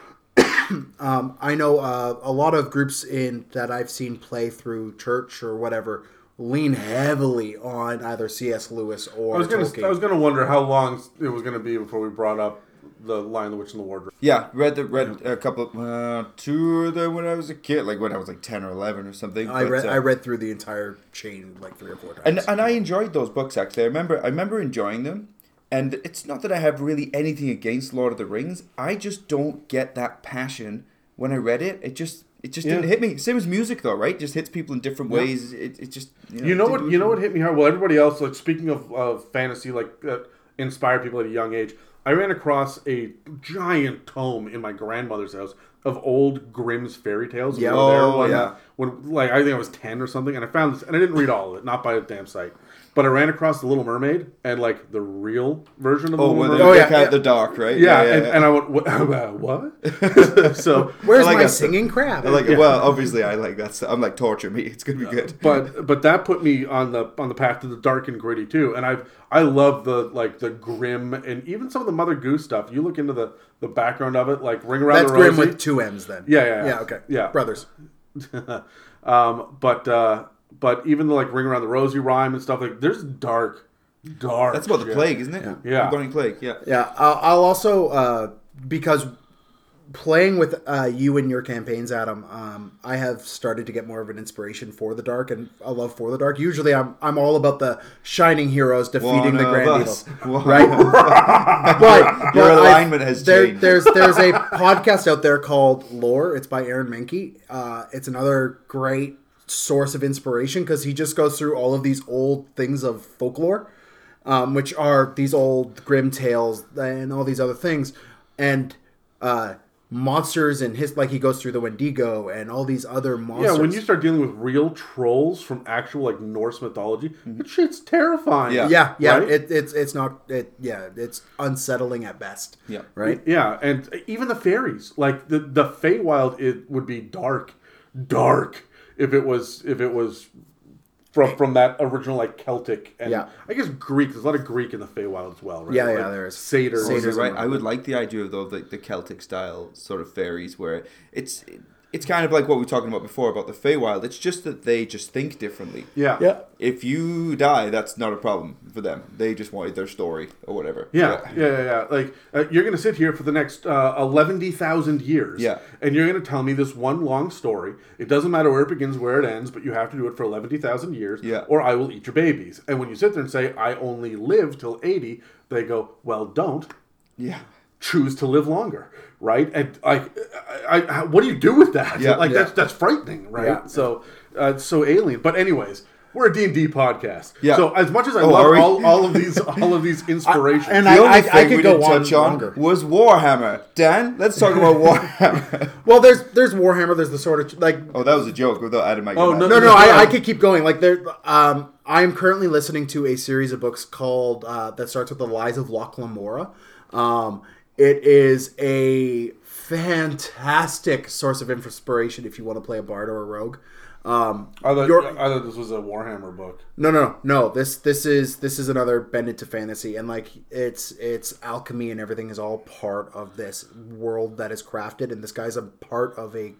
<clears throat> um, I know uh, a lot of groups in that I've seen play through church or whatever lean heavily on either C.S. Lewis or I was gonna Tolkien. I was gonna wonder how long it was gonna be before we brought up the Lion, the Witch, and the Wardrobe. Yeah, read the read a couple, uh, two of them when I was a kid, like when I was like ten or eleven or something. I but, read uh, I read through the entire chain like three or four times. and and I enjoyed those books actually. I remember I remember enjoying them, and it's not that I have really anything against Lord of the Rings. I just don't get that passion when I read it. It just it just didn't hit me. Same as music though, right? Just hits people in different ways. It, it just you know, You know what? You know what hit me hard? Well, everybody else, like speaking of, of fantasy, like that inspired people at a young age. I ran across a giant tome in my grandmother's house of old Grimm's fairy tales. Yeah. We were there Oh, one- yeah. When like I think I was ten or something, and I found this, and I didn't read all of it, not by a damn sight. But I ran across the Little Mermaid and like the real version of the Oh, Little Mermaid. Oh, yeah, yeah. the dark, right? yeah, and, and I went, <laughs> what? what? <laughs> so Where's like my a- singing crab? I like it. Well, obviously, I like that. stuff. I'm like torture me. It's gonna be good. <laughs> but but that put me on the on the path to the dark and gritty too and i've i love the like the grim and even some of the mother goose stuff you look into the the background of it like ring around That's the Grim Rosie. with two M's then. Yeah, yeah, yeah. yeah. Okay, Yeah. brothers. um but uh but even the like ring around the rosy rhyme and stuff like there's dark dark That's about the plague, isn't it? Yeah. Bubonic plague. Yeah. Yeah, I'll, I'll also uh, because playing with uh, you and your campaigns, Adam, um, I have started to get more of an inspiration for the dark and a love for the dark. Usually, I'm I'm all about the shining heroes defeating One the grand us. evil, <laughs> right? <laughs> but <laughs> Your but I've- alignment has there- changed. There's there's a podcast out there called Lore. It's by Aaron Mahnke. Uh, it's another great source of inspiration because he just goes through all of these old things of folklore, um, which are these old grim tales and all these other things, and uh, monsters and his like he goes through the Wendigo and all these other monsters. Yeah, when you start dealing with real trolls from actual like Norse mythology, that shit's terrifying. Yeah. yeah, yeah, Right? it, it's it's not it. Yeah, it's unsettling at best. Yeah. right. Yeah, and even the fairies, like the the Feywild, it would be dark, dark if it was if it was from from that original like Celtic and Yeah. I guess Greek. There's a lot of Greek in the Feywild as well, right? Yeah, yeah, there is. satyrs. Satyrs right. I would like the idea of though the, the Celtic style sort of fairies where it's it's kind of like what we were talking about before about the Feywild. It's just that they just think differently. Yeah, Yeah. If you die, that's not a problem for them. They just wanted their story or whatever. Yeah, yeah, yeah, yeah. Like uh, you're gonna sit here for the next uh, eleven thousand years, Yeah. and you're gonna tell me this one long story. It doesn't matter where it begins, where it ends, but you have to do it for eleven thousand years, Yeah. or I will eat your babies. And when you sit there and say I only live till eighty, they go, well, don't Yeah. Choose to live longer, right? And like, I, I, what do you do with that? Yeah, like yeah. that's that's frightening, right? Yeah. So, uh, so alien. But anyways. We're a D and D podcast, Yeah. So as much as I Oh, love all, all of these, <laughs> all of these inspirations, and The I- only I thing could we go didn't on touch on longer. was Warhammer. Dan, let's talk about <laughs> Warhammer. <laughs> Well, there's there's Warhammer. There's the sort of like oh, that was a joke without adding my. Oh, no, no, no, Yeah. I, I could keep going. Like there, um, I'm currently listening to a series of books called uh, that starts with the Lies of Locke Lamora. Um, it is a fantastic source of inspiration if you want to play a bard or a rogue. Um, I thought, your- I thought this was a Warhammer book. no, no, no. This this is this is another bend into fantasy, and like it's it's alchemy and everything is all part of this world that is crafted, and this guy's a part of a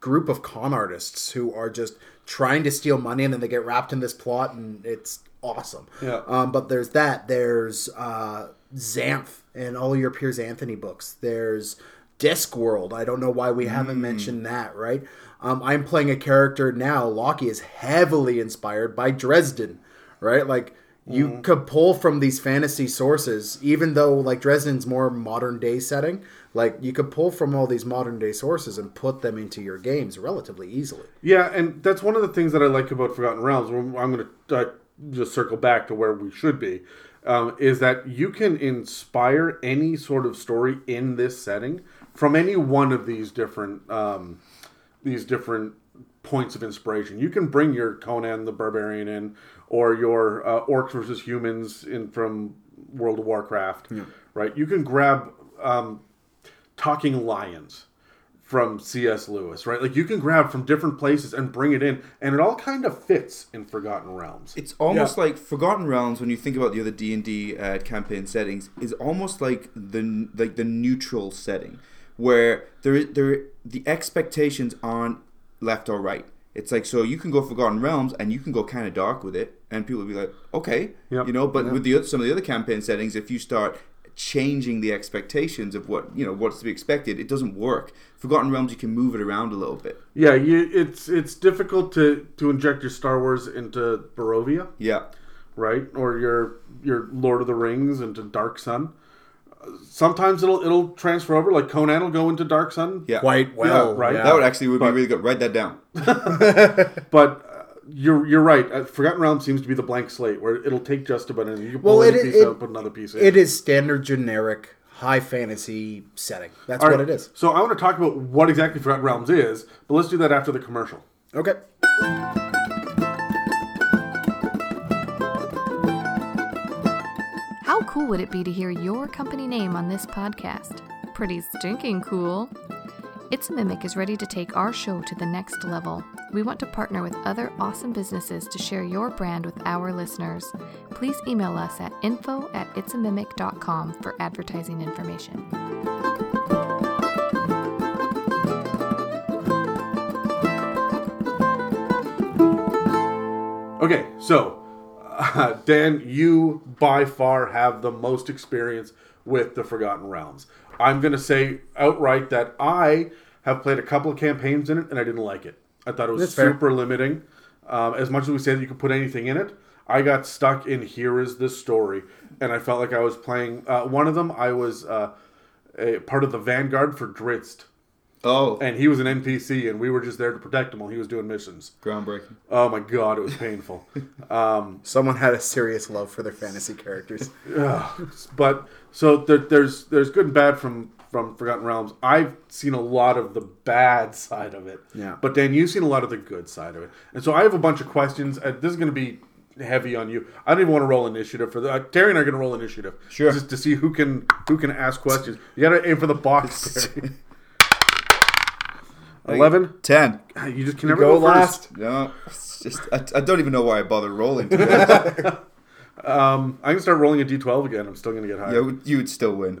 group of con artists who are just trying to steal money, and then they get wrapped in this plot, and it's awesome. Yeah. Um, but there's that. There's uh, Xanth and all your Piers Anthony books. There's Discworld. I don't know why we haven't mentioned that, right? Um, I'm playing a character now. Loki is heavily inspired by Dresden, right? Like you could pull from these fantasy sources, even though like Dresden's more modern day setting. Like you could pull from all these modern day sources and put them into your games relatively easily. Yeah, and that's one of the things that I like about Forgotten Realms. I'm going to uh, just circle back to where we should be. Um, is that you can inspire any sort of story in this setting from any one of these different um, these different points of inspiration. You can bring your Conan the Barbarian in, or your uh, orcs versus humans in from World of Warcraft, right? You can grab um, talking lions from C.S. Lewis, right? Like you can grab from different places and bring it in, and it all kind of fits in Forgotten Realms. It's almost like Forgotten Realms when you think about the other D and D uh, campaign settings is almost like the like the neutral setting where there there the expectations aren't left or right. It's like so you can go Forgotten Realms and you can go kind of dark with it, and people will be like, okay, Yep. you know. But with the oth- some of the other campaign settings, if you start changing the expectations of what you know what's to be expected, it doesn't work. Forgotten Realms, you can move it around a little bit. yeah, you, it's it's difficult to to inject your Star Wars into Barovia, Yeah, right? Or your your Lord of the Rings into Dark Sun. Sometimes it'll it'll transfer over. Like Conan will go into Dark Sun. yeah, Quite well, right. yeah. That would actually would But- be really good. Write that down. <laughs> <laughs> But you're you're right. Uh, Forgotten Realms seems to be the blank slate where it'll take just about anything. You can pull Well, any it- piece it- out, put another piece in. It is standard generic high fantasy setting. That's All what right, it is. So I want to talk about what exactly Forgotten Realms is, but let's do that after the commercial. Okay. How cool would it be to hear your company name on this podcast? Pretty stinking cool. It's a Mimic is ready to take our show to the next level. We want to partner with other awesome businesses to share your brand with our listeners. Please email us at info at itsamimic.com for advertising information. Okay, so uh, <laughs> Dan, you by far have the most experience with the Forgotten Realms. I'm going to say outright that I have played a couple of campaigns in it and I didn't like it. I thought it was That's fair. super limiting. Um, as much as we say that you can put anything in it, I got stuck in here is the story, and I felt like I was playing. Uh, one of them, I was uh, a part of the vanguard for Drizzt, Oh, and he was an NPC, and we were just there to protect him while he was doing missions. groundbreaking. Oh my god, it was painful. <laughs> um, Someone had a serious love for their fantasy characters. <laughs> but so there, there's there's good and bad from from Forgotten Realms, I've seen a lot of the bad side of it. Yeah. But Dan, you've seen a lot of the good side of it, and so I have a bunch of questions. Uh, this is going to be heavy on you. I don't even want to roll initiative for the. Uh, Terry and I are going to roll initiative. Sure. Just to see who can who can ask questions. You got to aim for the box. <laughs> Terry. Eleven. Ten. You just can never Go go, first. last. No, it's just I, I don't even know why I bother rolling. yeah, <laughs> Um, I'm gonna start rolling a d12 again. I'm still gonna get higher. Yeah, you would still win.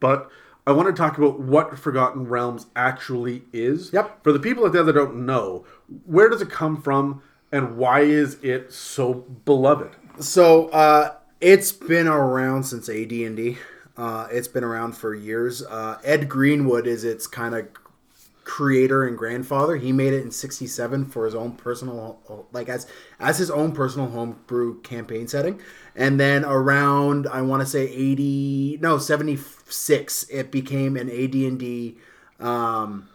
But I want to talk about what Forgotten Realms actually is. Yep. For the people out there that don't know, where does it come from, and why is it so beloved? So uh, it's been around since AD&D. Uh, it's been around for years. Uh, Ed Greenwood is its kind of creator and grandfather. He made it in '67 for his own personal, like as as his own personal homebrew campaign setting. And then around, I want to say 80, no 76, it became an AD&D um,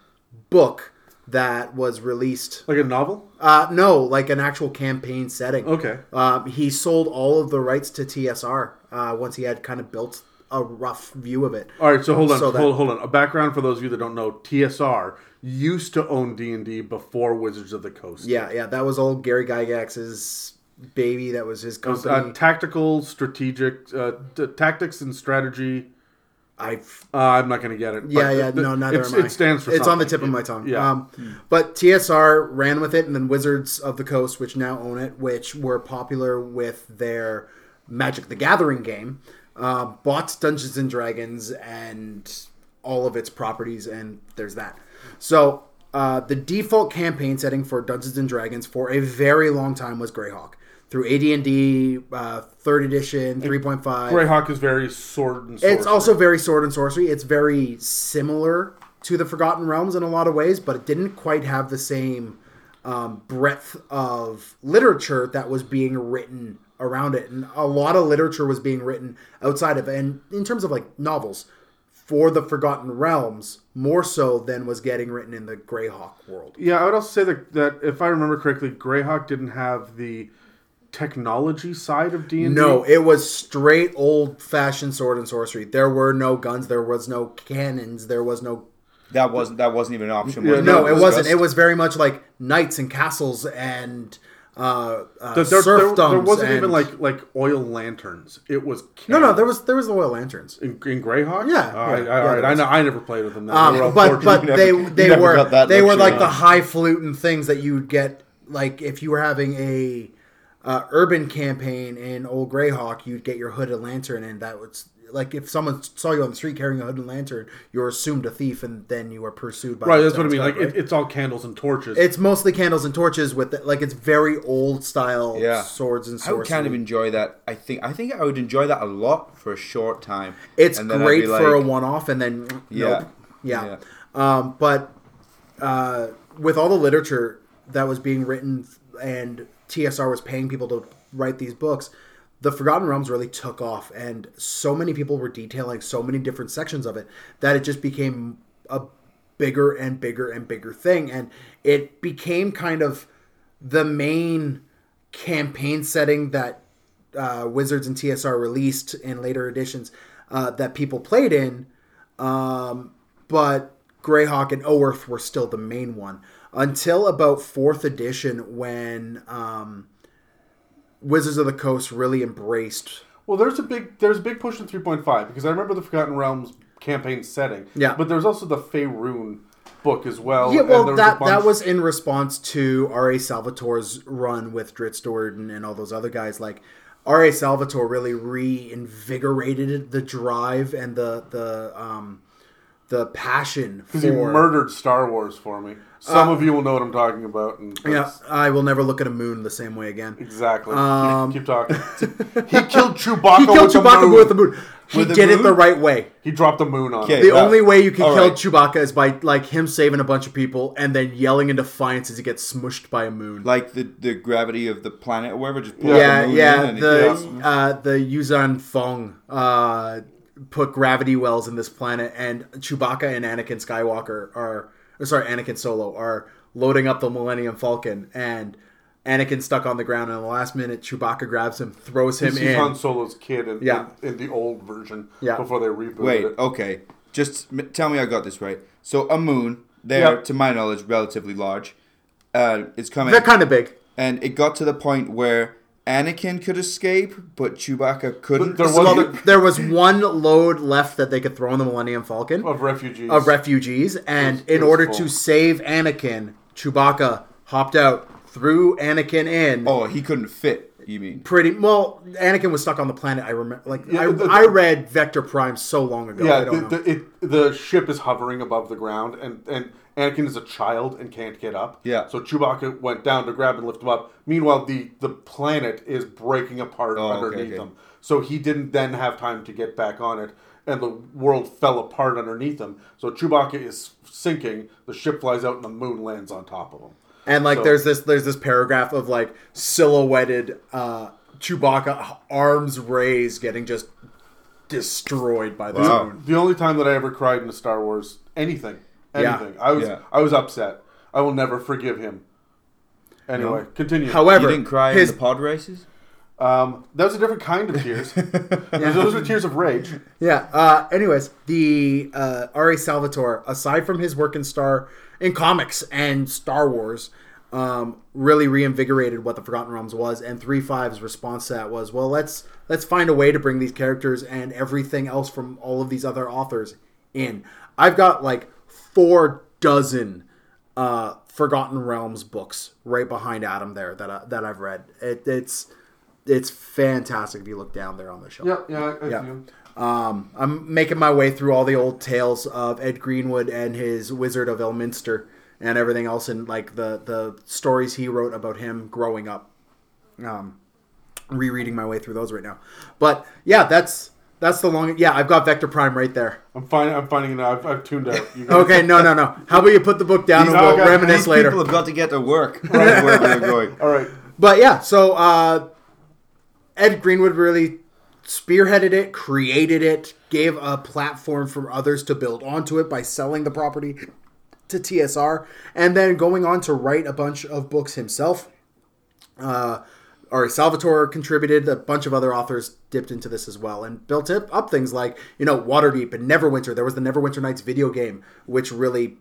book that was released Like a novel? uh, no, like an actual campaign setting. Okay. Um, he sold all of the rights to TSR uh, once he had kind of built a rough view of it. All right. So hold on. So that- hold, hold on. A background for those of you that don't know: TSR used to own D and D before Wizards of the Coast. Yeah, yeah, that was old Gary Gygax's baby. That was his It was, company. uh, tactical, strategic, uh, t- tactics and strategy. I've Uh, I'm not going to get it. yeah, yeah, the- no, neither it's- am I. It stands for. It's on the tip of my tongue. Yeah. Um, but TSR ran with it, and then Wizards of the Coast, which now own it, which were popular with their Magic the Gathering game, uh, bought Dungeons and Dragons and all of its properties, and there's that. So uh, the default campaign setting for Dungeons and Dragons for a very long time was Greyhawk. Through AD&D, uh, third edition, 3.5. Greyhawk is very sword and sword. It's also very sword and sorcery. It's very similar to the Forgotten Realms in a lot of ways, but it didn't quite have the same um, breadth of literature that was being written around it, and a lot of literature was being written outside of it. And in terms of like novels for the Forgotten Realms, more so than was getting written in the Greyhawk world. Yeah, I would also say that, that if I remember correctly, Greyhawk didn't have the technology side of D&D. No, it was straight old fashioned sword and sorcery. There were no guns, there was no cannons, there was no That wasn't that wasn't even an option. Yeah, No, it wasn't. It was very much like knights and castles and uh, uh, There, there, there, wasn't and- even like like oil lanterns. It was no, no. There was there was oil lanterns. in, in Greyhawk. Yeah, Oh, I, yeah, I, all yeah, right. I know. I never played with them. Um, all but but never- they you they were that they were like the high highfalutin things that you would get like if you were having a uh, urban campaign in Old Greyhawk, you'd get your hooded lantern, and that was like if someone saw you on the street carrying a hooded lantern, you're assumed a thief, and then you are pursued by right. the That's what I mean. townsfolk, Like right? it, it's all candles and torches. it's mostly candles and torches with the, like it's very old style Yeah. swords and I would kind of enjoy that. I think I think I would enjoy that a lot for a short time. It's And then I'd great be for a one-off, and then Yeah. nope. yeah. Um, but uh, with all the literature that was being written, and TSR was paying people to write these books, the Forgotten Realms really took off, and so many people were detailing so many different sections of it that it just became a bigger and bigger and bigger thing, and it became kind of the main campaign setting that uh, Wizards and TSR released in later editions uh, that people played in, um, but Greyhawk and Oerth were still the main one. Until about fourth edition when um, Wizards of the Coast really embraced. well, there's a big there's a big push in 3.5 because I remember the Forgotten Realms campaign setting. Yeah. But there's also the Faerun book as well. Yeah, well, that bunch- that was in response to R.A. Salvatore's run with Drizzt Do'Urden and, all those other guys. Like R.A. Salvatore really reinvigorated the drive and the the um, the passion because he murdered Star Wars for me. Some of you will know what I'm talking about. And Uh, Yeah, I will never look at a moon the same way again. Exactly. Um, keep, keep talking. <laughs> he killed Chewbacca. He killed with the Chewbacca moon. with the moon. He With the did it the right way. He dropped the moon on. Okay. him. The Yeah. only way you can All kill right. Chewbacca is by like him saving a bunch of people and then yelling in defiance as he gets smushed by a moon. like the, the gravity of the planet or whatever. Just pull yeah, the moon yeah. in and The goes- uh, the Yuuzhan Vong uh, put gravity wells in this planet, and Chewbacca and Anakin Skywalker are, or sorry, Anakin Solo are loading up the Millennium Falcon, and Anakin stuck on the ground, and in the last minute, Chewbacca grabs him, throws him He's in. Han Solo's kid in, Yeah. in, in the old version Yeah. before they rebooted Wait, it. okay. Just m- tell me I got this right. So a moon, there, Yep. to my knowledge, relatively large. Uh, it's coming, They're kind of big. and it got to the point where Anakin could escape, but Chewbacca couldn't. there was- there, <laughs> there was one load left that they could throw in the Millennium Falcon Of refugees. of refugees, and was- in order full. to save Anakin, Chewbacca hopped out, threw Anakin in. oh, he couldn't fit. You mean? Pretty well, Anakin was stuck on the planet. I remember, like Yeah, I, the- I read Vector Prime so long ago. I yeah, don't the, know. the, it, the ship is hovering above the ground, and, and Anakin is a child and can't get up. Yeah. So Chewbacca went down to grab and lift him up. Meanwhile, the, the planet is breaking apart Oh, okay, underneath okay. him. So he didn't then have time to get back on it, and the world fell apart underneath him. So Chewbacca is sinking. The ship flies out, and the moon lands on top of him. And like, So- there's this there's this paragraph of like silhouetted uh, Chewbacca arms raised, getting just destroyed by this Wow. moon. The only time that I ever cried in a Star Wars anything, Yeah. anything, I was Yeah. I was upset. I will never forgive him. Anyway, continue. However, You didn't cry his in the pod races? Um, that was a different kind of tears. <laughs> Those were tears of rage. Yeah. Uh, anyways, the uh, R.A. Salvatore, aside from his work in Star in comics and Star Wars, um, really reinvigorated what the Forgotten Realms was. And Three Five's response to that was, well, let's let's find a way to bring these characters and everything else from all of these other authors in. I've got like four dozen uh, Forgotten Realms books right behind Adam there that I, that I've read. It, it's it's fantastic if you look down there on the shelf. Yeah, yeah, I, I Yeah. Um, I'm making my way through all the old tales of Ed Greenwood and his Wizard of Elminster and everything else, and like the the stories he wrote about him growing up. Um, rereading my way through those right now, but yeah, that's that's the long. Yeah, I've got Vector Prime right there. I'm finding. I'm finding it now. I've, I've tuned out. <laughs> Okay, no, no, no. How about you put the book down and These- we'll okay, reminisce later? people have got to get to work. Right where they're going. <laughs> All right. But yeah, so uh, Ed Greenwood really spearheaded it, created it, gave a platform for others to build onto it by selling the property to TSR, and then going on to write a bunch of books himself. Uh, R.A. Salvatore contributed. A bunch of other authors dipped into this as well and built up things like you know Waterdeep and Neverwinter. There was the Neverwinter Nights video game, which really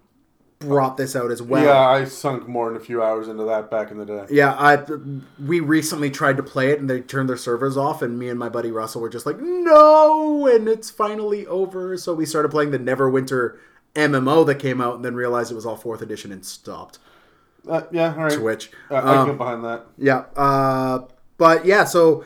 brought this out as well. Yeah, I sunk more than a few hours into that back in the day. Yeah, I we recently tried to play it and they turned their servers off and me and my buddy Russell were just like, "No!" and it's finally over. So we started playing the Neverwinter MMO that came out and then realized it was all 4th edition and stopped. Uh, yeah, all right. Switch. Uh, I Um, get behind that. Yeah. Uh, but yeah, so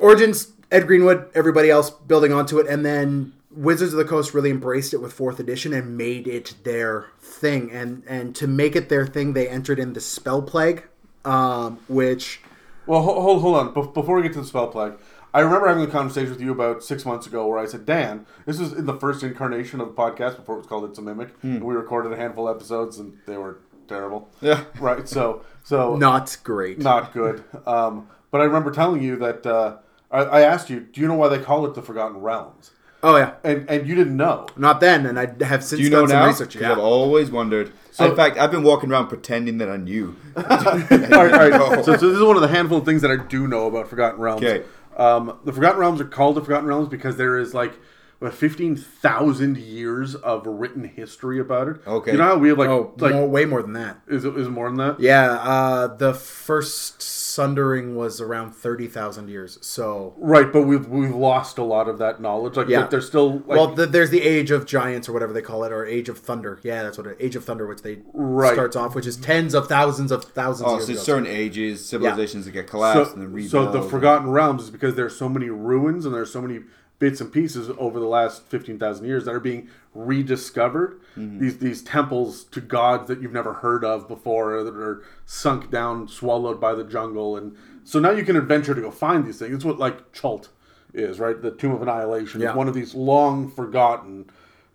Origins, Ed Greenwood, everybody else building onto it, and then Wizards of the Coast really embraced it with fourth edition and made it their thing. And and to make it their thing, they entered in the Spell Plague, um, which Well, hold, hold, hold on. Be- before we get to the spell plague, I remember having a conversation with you about six months ago where I said, Dan, this was in the first incarnation of the podcast before it was called It's a Mimic. And we recorded a handful of episodes and they were terrible. Yeah. <laughs> Right. So, so not great. not good. Um, but I remember telling you that uh, I, I asked you, do you know why they call it the Forgotten Realms? Oh yeah, And and you didn't know. not then, and I have since Do you know done some now? research. 'Cause Yeah. I've always wondered. So- in fact, I've been walking around pretending that I knew. <laughs> all right, all right. <laughs> So, so this is one of the handful of things that I do know about Forgotten Realms. Okay. Um, the Forgotten Realms are called the Forgotten Realms because there is like what, fifteen thousand years of written history about it. Okay. You know how we have like Oh, like more, way more than that. is it is it more than that? Yeah, uh, the first Sundering was around thirty thousand years. So, Right, but we've we've lost a lot of that knowledge. Like, Yeah. like there's still like well, the, there's the Age of Giants or whatever they call it, or Age of Thunder. Yeah, that's what it. Age of Thunder, which they Right. starts off, which is tens of thousands of thousands. Oh, of years so ago. certain ages, civilizations that get collapsed so, and then rebuilt. so the Forgotten Realms is because there's so many ruins and there's so many bits and pieces over the last fifteen thousand years that are being rediscovered. Mm-hmm. These these temples to gods that you've never heard of before that are sunk down, swallowed by the jungle, and so now you can adventure to go find these things. It's what like Chult is, right? The Tomb of Annihilation. Yeah. One of these long forgotten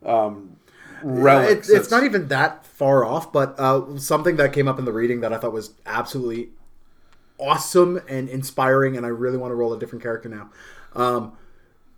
um, relics. It's, it's not even that far off, but uh, something that came up in the reading that I thought was absolutely awesome and inspiring, and I really want to roll a different character now. Um,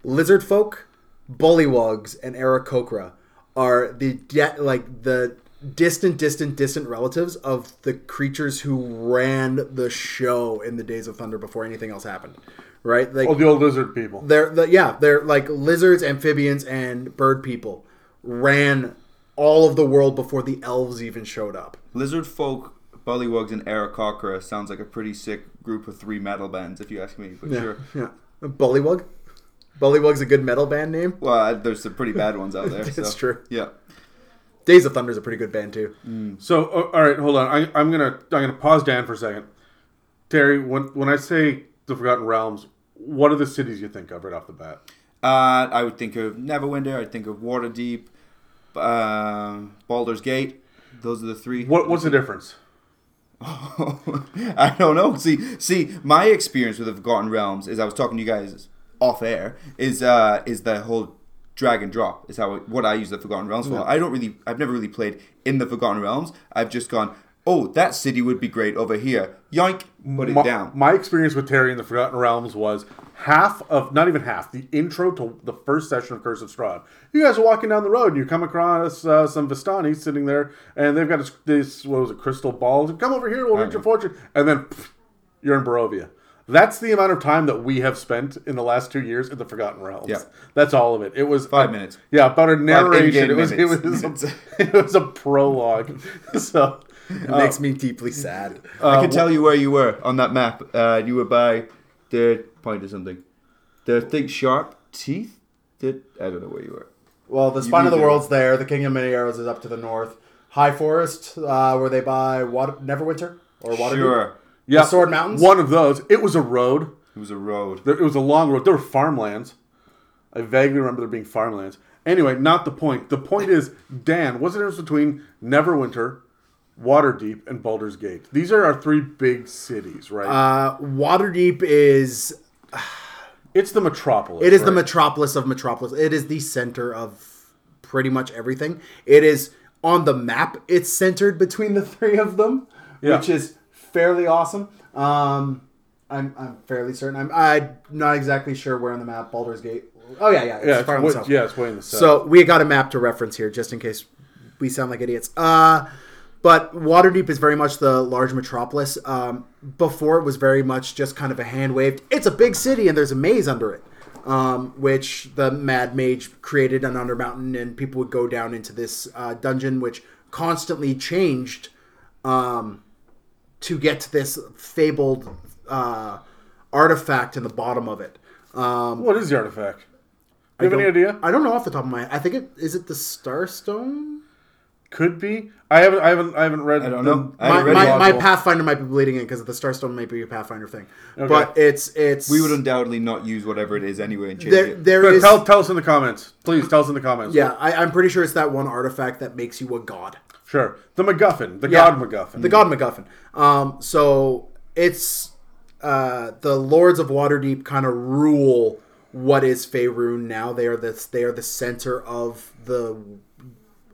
lizard folk, bullywugs, and Aarakocra are the de- like the distant, distant, distant relatives of the creatures who ran the show in the Days of Thunder before anything else happened. Right? Like Oh, the old lizard people. they're the, yeah, they're like lizards, amphibians, and bird people ran all of the world before the elves even showed up. Lizard folk, Bullywugs, and Aarakocra sounds like a pretty sick group of three metal bands, if you ask me. But Yeah, sure. yeah. Bullywug. Bullywug's a good metal band name. Well, uh, there's some pretty bad ones out <laughs> there. It's so, true. Yeah. Days of Thunder's a pretty good band too. So, uh, all right, hold on. I, I'm gonna I'm gonna pause Dan for a second. Terry, when when I say the Forgotten Realms, what are the cities you think of right off the bat? Uh, I would think of Neverwinter. I'd think of Waterdeep, uh, Baldur's Gate. Those are the three. What what's the difference? <laughs> I don't know. See, see, my experience with the Forgotten Realms is I was talking to you guys off air. Is uh is the whole drag and drop is how what I use the Forgotten Realms for. I don't really, I've never really played in the Forgotten Realms. I've just gone, oh, that city would be great over here. Yoink, put it my, down. My experience with Terry in the Forgotten Realms was half of, not even half, the intro to the first session of Curse of Strahd. You guys are walking down the road and you come across uh, some Vistani sitting there, and they've got this, this what was it, crystal balls. Come over here, we'll read your fortune. And then pff, you're in Barovia. That's the amount of time that we have spent in the last two years in the Forgotten Realms. Yeah. That's all of it. It was Five a- minutes. Yeah, about a narration. in-game It was, it was a, <laughs> it was a prologue. <laughs> so It makes me deeply sad. I can tell you where you were on that map. Uh, you were by the point or something. The thing sharp teeth. Did I don't know where you were. Well, the spine of the world's there. The Kingdom of Many Arrows is up to the north. High Forest, uh, where they buy Water, Neverwinter or Waterdeep. Sure, yeah, Sword Mountains? One of those. It was a road. it was a road. There, it was a long road. There were farmlands. I vaguely remember there being farmlands. Anyway, not the point. The point is, Dan, what's the difference between Neverwinter, Waterdeep, and Baldur's Gate? These are our three big cities, right? Uh, Waterdeep is <sighs> it's the metropolis. it is the metropolis of metropolis. It is the center of pretty much everything. It is on the map. It's centered between the <laughs> three of them, Yeah. which is fairly awesome. Um, I'm, I'm fairly certain. I'm I'm not exactly sure where on the map Baldur's Gate. Oh yeah, yeah, it's yeah, it's on the way, south. yeah, it's way in the south. So we got a map to reference here, just in case we sound like idiots. Uh, but Waterdeep is very much the large metropolis. Um, before it was very much just kind of a hand waved. It's a big city and there's a maze under it, um, which the Mad Mage created an Undermountain, and people would go down into this uh, dungeon, which constantly changed um, to get to this fabled uh, artifact in the bottom of it. Um, what is the artifact? Do you have any idea? I don't know off the top of my head. I think it is it the Starstone. Could be. I haven't. I haven't. I haven't read. I don't the- know. I My, read my, my. Pathfinder might be bleeding in because the Starstone might be a Pathfinder thing, Okay. but it's it's We would undoubtedly not use whatever it is anyway and change there it. there But is tell, tell us in the comments, please. Tell us in the comments. yeah I, I'm pretty sure it's that one artifact that makes you a god. Sure. The MacGuffin, the Yeah. God MacGuffin. The God MacGuffin. Um, so it's uh, the Lords of Waterdeep kind of rule what is Faerun now. They are the they are the center of the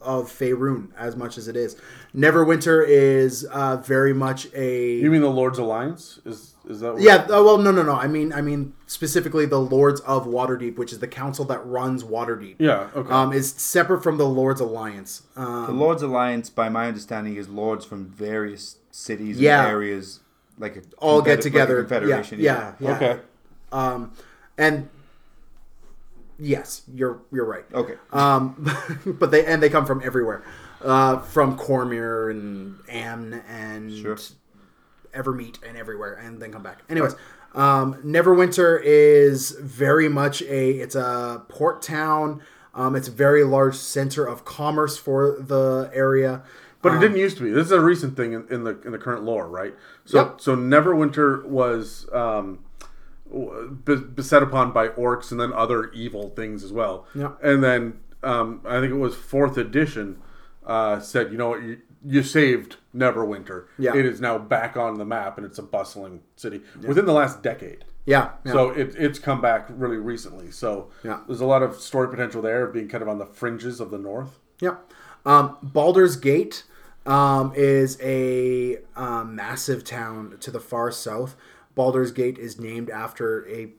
of Faerun as much as it is. Neverwinter is uh, very much a You mean the Lord's Alliance? Is is that? What yeah. uh, well, no, no, no. I mean, I mean specifically the Lords of Waterdeep, which is the council that runs Waterdeep. Yeah. Okay. Um, is separate from the Lords Alliance. Um, The Lords Alliance, by my understanding, is lords from various cities Yeah. and areas, like a all confeder- get like a together. confederation. yeah, yeah, yeah. okay. Um, and yes, you're you're right. Okay. Um, <laughs> but they and they come from everywhere, uh, from Cormyr and Amn and Sure. Evermeet and everywhere, and then come back. Anyways, um, Neverwinter is very much a it's a port town. Um, it's a very large center of commerce for the area. But it didn't used to be. This is a recent thing in, in the in the current lore, right? So Yep. so Neverwinter was um, be- beset upon by orcs and then other evil things as well. Yep. And then um, I think it was fourth edition uh, said, you know what, you, saved Neverwinter. Yeah. It is now back on the map and it's a bustling city within the last decade. Yeah. yeah. So it, it's come back really recently. So Yeah. there's a lot of story potential there of being kind of on the fringes of the north. Yeah. Um, Baldur's Gate um, is a um, massive town to the far south. Baldur's Gate is named after a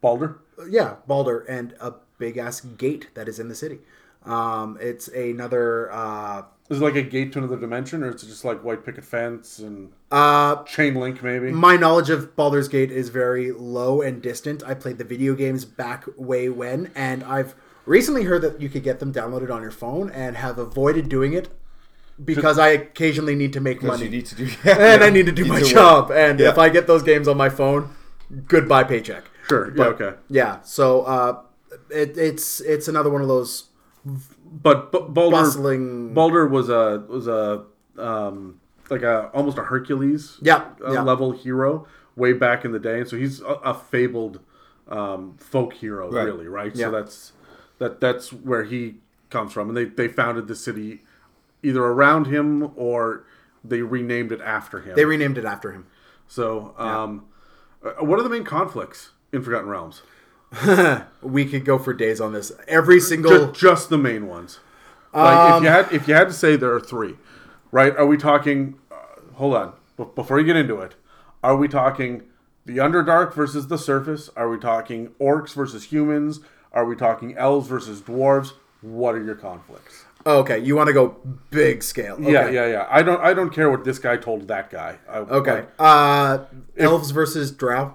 Balder? yeah Baldur and a big ass gate that is in the city. Um, it's another uh, Is it like a gate to another dimension, or is it just like white picket fence and Uh, chain link? Maybe. my knowledge of Baldur's Gate is very low and distant. I played the video games back way when, and I've recently heard that you could get them downloaded on your phone and have avoided doing it because I occasionally need to make money you need to do. <laughs> and I need to do my work. job. And Yeah. if I get those games on my phone, goodbye paycheck. Sure. Yeah. Okay. Yeah, so uh, it, it's it's another one of those But, but Baldur, bustling. Baldur was a was a um, like a almost a Hercules Yeah, uh, yeah. level hero way back in the day, and so he's a, a fabled um, folk hero, Right. really, right? Yeah. So that's that that's where he comes from, and they they founded the city either around him or they renamed it after him. They renamed it after him. so, um, uh, what are the main conflicts in Forgotten Realms? <laughs> We could go for days on this. Every single Just, just the main ones. Like if you had if you had to say there are three, right? Are we talking? Uh, hold on, B- before you get into it, are we talking the Underdark versus the Surface? Are we talking orcs versus humans? Are we talking elves versus dwarves? What are your conflicts? okay, you want to go big scale? Okay. Yeah, yeah, yeah. I don't I don't care what this guy told that guy. I, Okay. like, Uh, elves versus drow,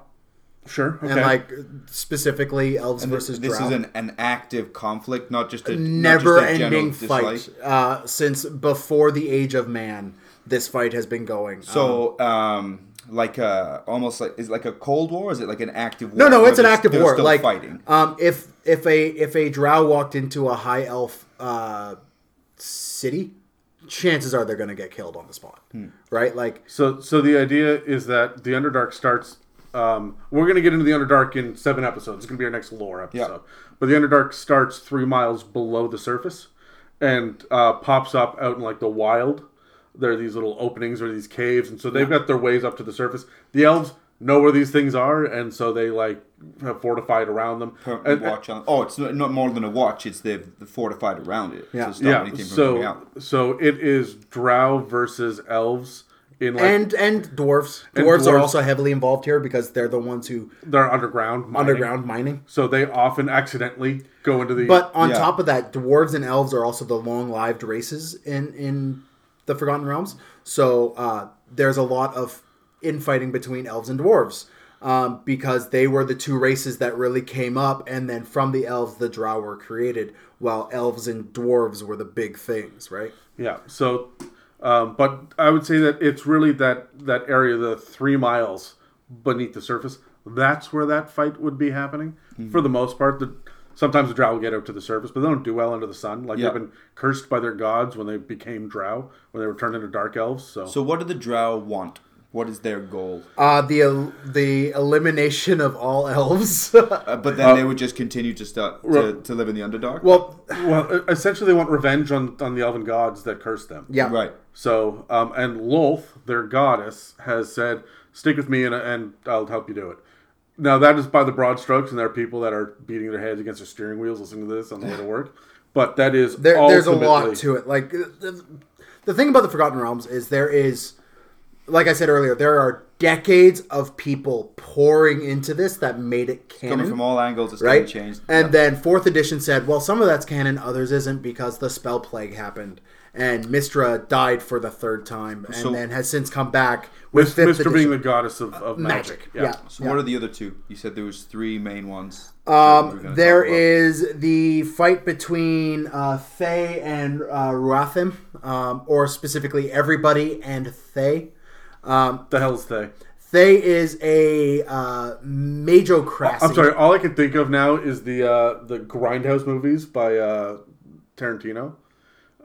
sure. Okay. and like specifically elves And versus this drow. is an, an active conflict, not just a not just a never-ending general fight uh, since before the age of man. This fight has been going. So, um, like a almost like is it like a cold war? Is it like an active war? No, no, it's an active war. still Like, fighting. um, if if a if a drow walked into a high elf uh, city, chances are they're going to get killed on the spot, Hmm. right? Like, So, so the idea is that the Underdark starts. Um, we're going to get into the Underdark in seven episodes. It's going to be our next lore episode. But the Underdark starts three miles below the surface, and uh, pops up out in like the wild. There are these little openings or these caves, and so they've got their ways up to the surface. The elves know where these things are, and so they like have fortified around them. And- watch on. Oh, it's not, more than a watch. It's they've fortified around it. Yeah. Stop yeah, anything from coming so out. so it is Drow versus elves in like and and dwarves. And Dwarves are also heavily involved here because they're the ones who they're underground. mining. underground mining. So they often accidentally go into the. But on Yeah. top of that, dwarves and elves are also the long-lived races in in the Forgotten Realms. So uh, there's a lot of infighting between elves and dwarves um, because they were the two races that really came up, and then from the elves, the drow were created, while elves and dwarves were the big things, right? yeah. So, um, but I would say that it's really that that area, the three miles beneath the surface. That's where that fight would be happening for the most part. The, sometimes the drow will get up to the surface, but they don't do well under the sun. Like Yeah. they've been cursed by their gods when they became drow, when they were turned into dark elves. So, So, what do the Drow want? What is their goal? Uh, the el- the elimination of all elves. <laughs> Uh, but then they would just continue to start to, Ro- to live in the Underdark. well, well, essentially, they want revenge on on the elven gods that cursed them. yeah, right. So, um, and Lolth, their goddess, has said, "Stick with me, and, and I'll help you do it." Now, that is by the broad strokes, and there are people that are beating their heads against their steering wheels listening to this on the way to work. <laughs> But that is there, there's a lot to it. Like the, the thing about the Forgotten Realms is there is, like I said earlier, there are decades of people pouring into this that made it canon. Coming from all angles, it's right? right? changed. And Yeah. then fourth edition said, well, some of that's canon, others isn't because the spell plague happened. And Mystra died for the third time and So- then has since come back with Mis- fifth being edition. the goddess of, of magic. magic. Yeah. So yeah. what are the other two? You said there was three main ones. that we were Um, gonna there talk about. is the fight between uh, Thay and uh, Ruathim, um, or specifically everybody and Thay. Um, The hell's they? Thay is a uh, majocracy. I'm sorry. All I can think of now is the uh, the Grindhouse movies by uh, Tarantino.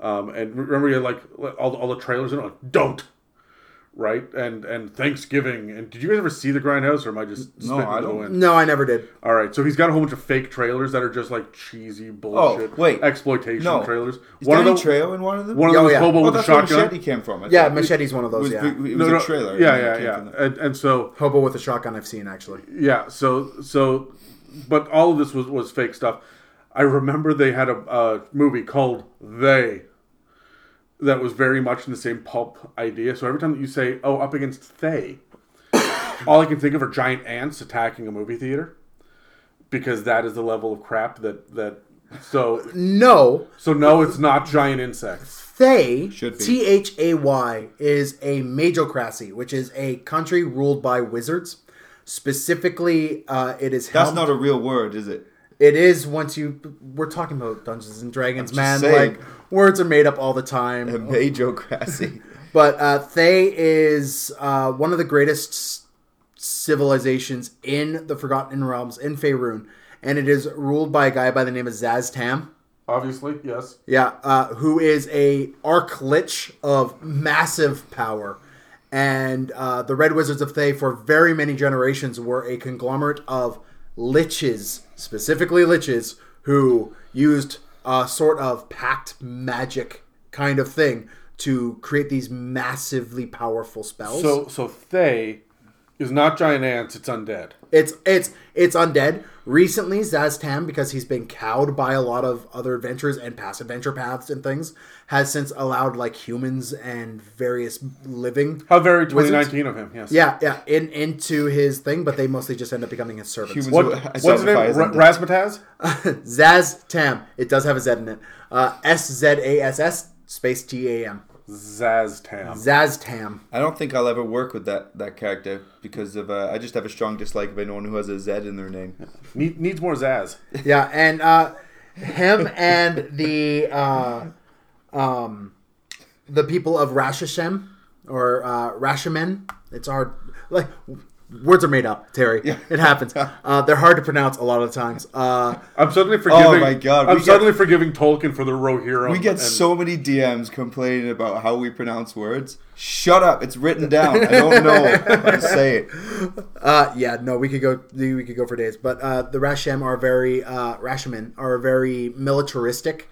Um, and remember, you had like all the, all the trailers and like don't, right? And and Thanksgiving. And did you guys ever see the Grindhouse, or am I just No, I don't. No, I never did. All right, so he's got a whole bunch of fake trailers that are just like cheesy bullshit. Oh, wait. exploitation No. trailers. Is one Danny of them, Trejo in one of them? one of Oh, them was yeah. Hobo oh, with a that's where shotgun. Machete came from. I Yeah, thought. Machete's one of It those. was, yeah, it was No, a trailer. Yeah, and yeah, yeah. And and so Hobo with a shotgun. I've seen actually. yeah, so so, but all of this was was fake stuff. I remember they had a, a movie called They that was very much in the same pulp idea. So every time that you say, "Oh, up against They," <coughs> all I can think of are giant ants attacking a movie theater because that is the level of crap that that So No, so no, it's not giant insects. Thay, Should be. T H A Y, is a majocracy, which is a country ruled by wizards. Specifically, uh, it is That's helmed- not a real word, is it? It is once you. We're talking about Dungeons and Dragons, man. saying. Like words are made up all the time. A majocracy. <laughs> But uh, Thay is uh, one of the greatest civilizations in the Forgotten Realms in Faerun, and it is ruled by a guy by the name of Szass Tam. Obviously, yes. Yeah, uh, who is a archlich of massive power. And uh, the Red Wizards of Thay, for very many generations, were a conglomerate of liches, specifically liches, who used a sort of pact magic kind of thing to create these massively powerful spells. So so Thay is not giant ants, it's undead. It's it's it's undead. Recently, Szass Tam, because he's been cowed by a lot of other adventures and past adventure paths and things, has since allowed like humans and various living. How very Wizards? 2019 of him, yes. Yeah, yeah, in into his thing, but they mostly just end up becoming his servants. Humans What, will what's his name? identify as Ra- undead. Razmataz? <laughs> Szass Tam. It does have a Z in it. Uh, S Z A S S space T A M. Zaztam. Szass Tam. I don't think I'll ever work with that, that character because of uh, I just have a strong dislike of anyone who has a Z in their name. Need, needs more Zaz. Yeah, and uh, him and the uh, um, the people of Rashashem or uh, Rashemen. It's hard. Like words are made up, Terry. Yeah. It happens. <laughs> Uh, they're hard to pronounce a lot of times. Uh, <laughs> I'm suddenly forgiving. Oh my God, I'm we get- suddenly forgiving Tolkien for the Rohirrim. We get and- so many DMs complaining about how we pronounce words. Shut up! It's written down. I don't know <laughs> how to say it. uh, yeah, no, we could go. We could go for days. But uh, the Rashem are very uh, Rashemen are very militaristic,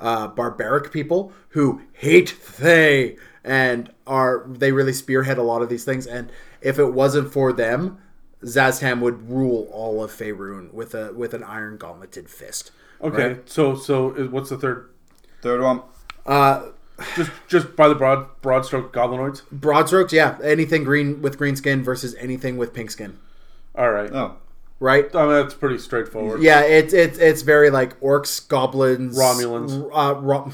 uh, barbaric people who hate they and are they really spearhead a lot of these things. And if it wasn't for them, Szass Tam would rule all of Faerun with a with an iron gauntleted fist. Okay, so so is- what's the third? Third one. Uh, Just just by the broad broad stroke goblinoids. broad strokes, yeah. Anything green with green skin versus anything with pink skin, All right. Oh, right? I mean, that's pretty straightforward. Yeah, it's it's it's very like orcs, goblins, Romulans. Uh, Ro-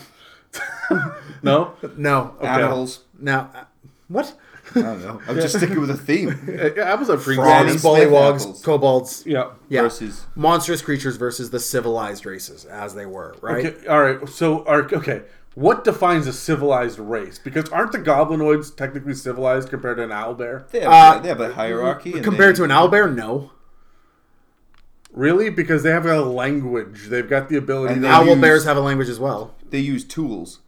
<laughs> No. no, animals. now uh, what? I don't know. I'm just sticking with a theme. Yeah, <laughs> I was a green. Granny Frogs, Smith bullywogs, kobolds. Yeah. Yeah, Versus monstrous creatures versus the civilized races as they were, right? Okay. All right. So, are, okay. What defines a civilized race? Because aren't the goblinoids technically civilized compared to an owlbear? they have, Uh, they have a hierarchy. Compared they- to an owlbear, no. Really? Because they have a language. They've got the ability. And to Owl use- bears have a language as well. they use tools.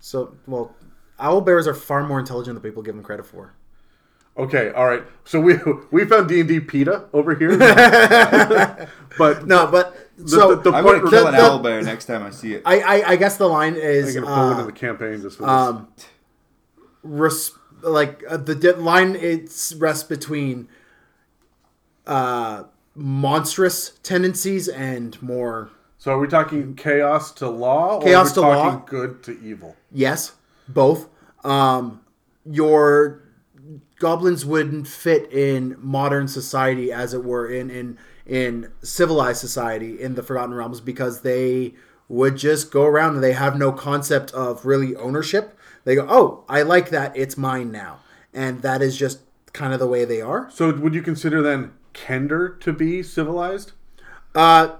So, well, owl bears are far more intelligent than people give them credit for. Okay, all right. So we <laughs> we found D and D PETA over here, <laughs> but <laughs> No, but so the- the I'm gonna kill the- an the- owl bear next time I see it. I, I I guess the line I'm is gonna pull it uh, in the campaign just for this. um, res- like uh, the di- line it's rests between uh monstrous tendencies and more so are we talking chaos to law, Chaos or to are we law? talking good to evil? yes both. Um your goblins wouldn't fit in modern society as it were in in in civilized society in the forgotten realms because they would just go around and they have no concept of really ownership. They go oh i like that. It's mine now. And that is just kind of the way they are. So would you consider then Kender to be civilized? uh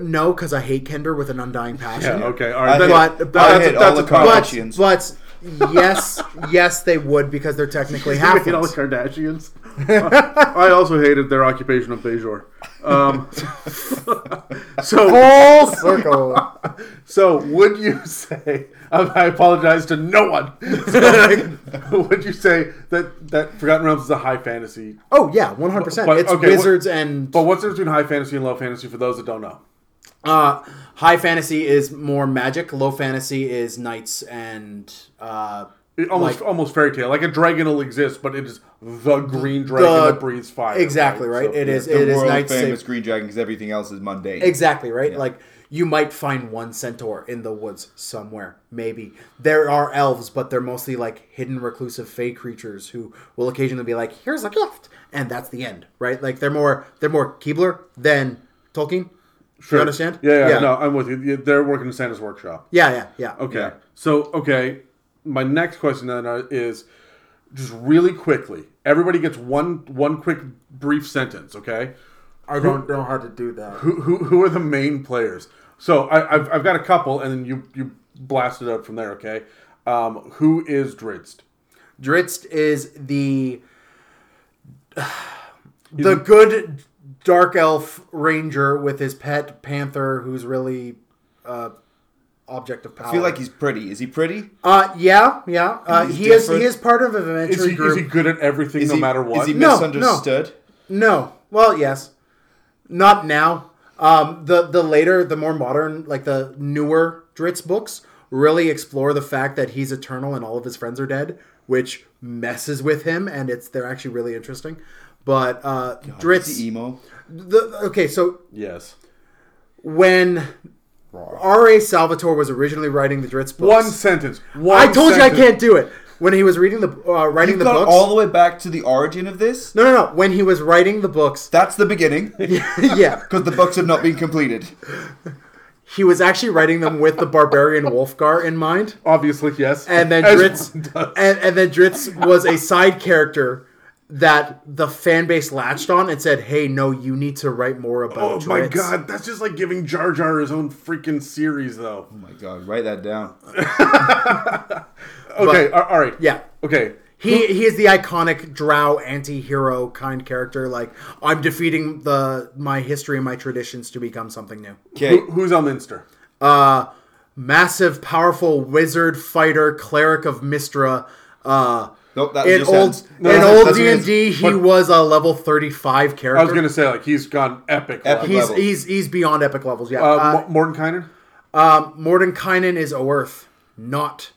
no because i hate kender with an undying passion Yeah. Okay. All right. I then- hate- but- that- but- I that's, hate a, all that's the a con- but Kardashians. but yes yes they would because they're technically <laughs> half hate all the Kardashians. <laughs> I also hated their occupation of Bajor. Um, <laughs> so, full circle <laughs> so would you say? um, I apologize to no one. So, would you say that that Forgotten Realms is a high fantasy? Oh yeah, one hundred percent. It's okay, what- wizards and But what's the difference between high fantasy and low fantasy for those that don't know? uh, high fantasy is more magic. Low fantasy is knights and uh, It almost Like- almost fairy tale. Like a dragon will exist, but it is the green dragon The- that breathes fire. exactly right. So- It is. the It is world knights. famous save- green dragon because everything else is mundane. Exactly right. Like you might find one centaur in the woods somewhere. Maybe there are elves, but they're mostly like hidden, reclusive, fey creatures who will occasionally be like, "Here's a gift," and that's the end. Right? Like they're more they're more Keebler than Tolkien. You understand? Yeah, yeah, Yeah. No, I'm with you. They're working in Santa's workshop. Yeah, yeah, yeah. Okay. Yeah. So, okay, my next question then is just really quickly. Everybody gets one one quick brief sentence. Okay. I don't know how to do that. Who who, who are the main players? So I, I've I've got a couple, and then you you blast it out from there. Okay. Um, who is Drizzt? Dritz is the the good dark elf ranger with his pet panther, who's really uh, object of power. I feel like he's pretty. Is he pretty? uh, yeah, yeah. Uh, He's he is he is part of an Is he, group. is he good at everything, Is no he, matter what? Is he No, no. misunderstood? No. Well, yes. Not now. Um, the the later, the more modern, like the newer Drizzt books, really explore the fact that he's eternal and all of his friends are dead, which messes with him, and it's they're actually really interesting. But uh, Is Drizzt, he emo? the, okay, so yes. when R.A. Salvatore was originally writing the Drizzt books, One sentence. One I told you I can't do it. When he was reading the uh, writing You've the got books, all the way back to the origin of this. no, no, no. When he was writing the books, That's the beginning, <laughs> yeah, <laughs> because the books have not been completed. <laughs> he was actually writing them with the barbarian Wulfgar in mind. Obviously, yes. and then As Drizzt one does. and, and then Drizzt was a side character that the fan base latched on and said, "Hey, no, you need to write more about." Oh my Drizzt." god, that's just like giving Jar Jar his own freaking series, though. Oh my god, write that down. <laughs> Okay, a- all right. Yeah, Okay. he he is the iconic Drow anti-hero kind character. Like I'm defeating the my history and my traditions to become something new. Okay, Who, who's Elminster? Uh, massive, powerful wizard fighter, cleric of Mystra. Uh, nope, that in just old sounds- in old D and D, he was a level thirty five character. I was gonna say like he's gone epic. Epic level. He's he's he's beyond epic levels. Yeah. Uh, Uh, Mo- Mordenkainen? um, Mordenkainen is Oerth, not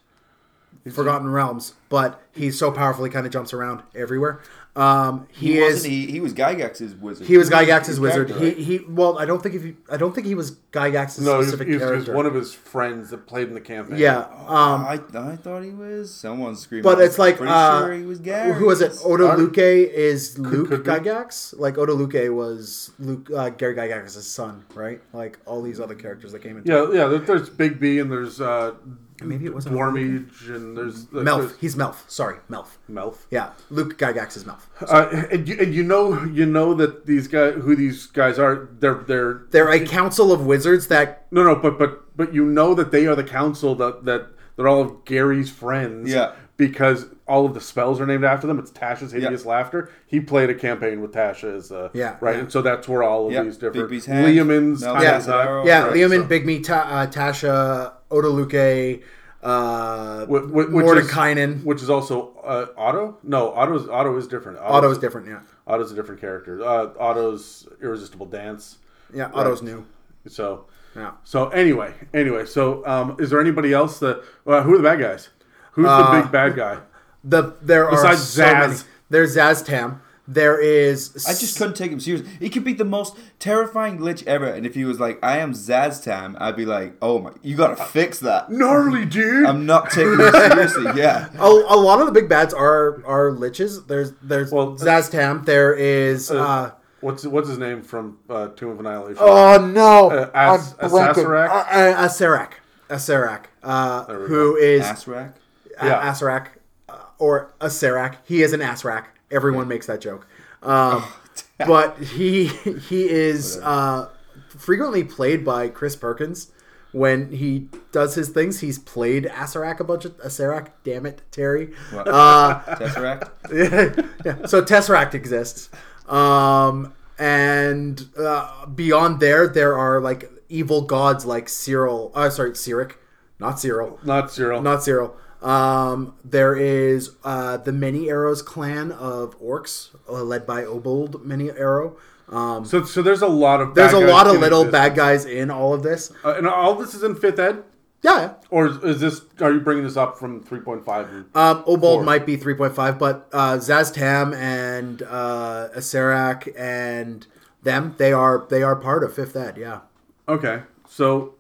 Forgotten Realms, but he's so powerful he kind of jumps around everywhere. Um, he, He, is. wasn't. He, he was Gygax's wizard. He was his Gygax's wizard. character, He he. Well, I don't think if he, I don't think he was Gygax's No, he's, specific he's, he's character. one of his friends that played in the campaign. yeah. Um, I, I thought he was. Someone screaming. but it's like Pretty uh, sure he was Gary. who was it? Otiluke is Luke could be. Gygax. Like Otiluke was Luke uh, Gary Gygax's son, right? Like all these other characters that came in. Yeah, yeah. There's Bigby and there's uh, Maybe it wasn't Dwarmage and there's like, Melf. there's He's Melf. Sorry, Melf. Melf. Yeah, Luke Gygax is Melf. Uh, and, you, and you know you know that these guys who these guys are they're they're They're a council of wizards that no no but but but you know that they are the council that that they're all of Gary's friends Yeah. because all of the spells are named after them it's Tasha's hideous laughter he played a campaign with Tasha as uh, Yeah, right yeah. and so that's where all of Yeah, these different Bigby's Liamans Nelson Yeah. of stuff. Arrow. Yeah, Right, Liam so- and Big Me, Ta- uh, Tasha, Otiluke, uh, Wh- wh- which Mordenkainen. is, which is also uh, Otto. No, Otto's Otto is different. Otto's different, yeah. Otto's a different character. Uh, Otto's irresistible dance. Yeah, Otto's new. So, Yeah. so anyway, anyway. So, um, is there anybody else that? Uh, who are the bad guys? Who's Uh, the big bad guy? The there are Besides so Zaz. many. There's Szass Tam. There is. I just couldn't take him seriously. He could be the most terrifying glitch ever, and if he was like, "I am Szass Tam," I'd be like, "Oh my, you gotta fix that." Gnarly <laughs> dude. I'm not taking him seriously. <laughs> Yeah, A, a lot of the big bads are are liches. There's there's Well, Szass Tam. There is. Uh, what's what's his name from uh, Tomb of Annihilation? oh no, Uh, As- I'm blanking. Uh, uh, Asarak. Asarak. Uh, we who is Assrack. A- Yeah. Asarak uh, or Asarak. He is an Asrak. Everyone makes that joke. Um, <laughs> but he he is uh, frequently played by Chris Perkins. When he does his things, he's played Asarak a bunch of Asarak. Damn it, Terry. Uh, Tesseract. <laughs> yeah. So Tesseract exists, um, and uh, beyond there, there are like evil gods like Cyril. Uh, sorry, Cyric, not Cyril Not Cyril. not Cyril. Um, there is uh, the Many Arrows clan of orcs, uh, led by Obould Many Arrow. Um, so, so there's a lot of. there's a lot of little existence. bad guys in all of this. Uh, and all this is in fifth ed, Yeah, or is, is this? Are you bringing this up from three point five? um, Obould might be 3.5, but uh, Szass Tam and uh, Asarak and them, they are they are part of fifth ed. Yeah. Okay, so,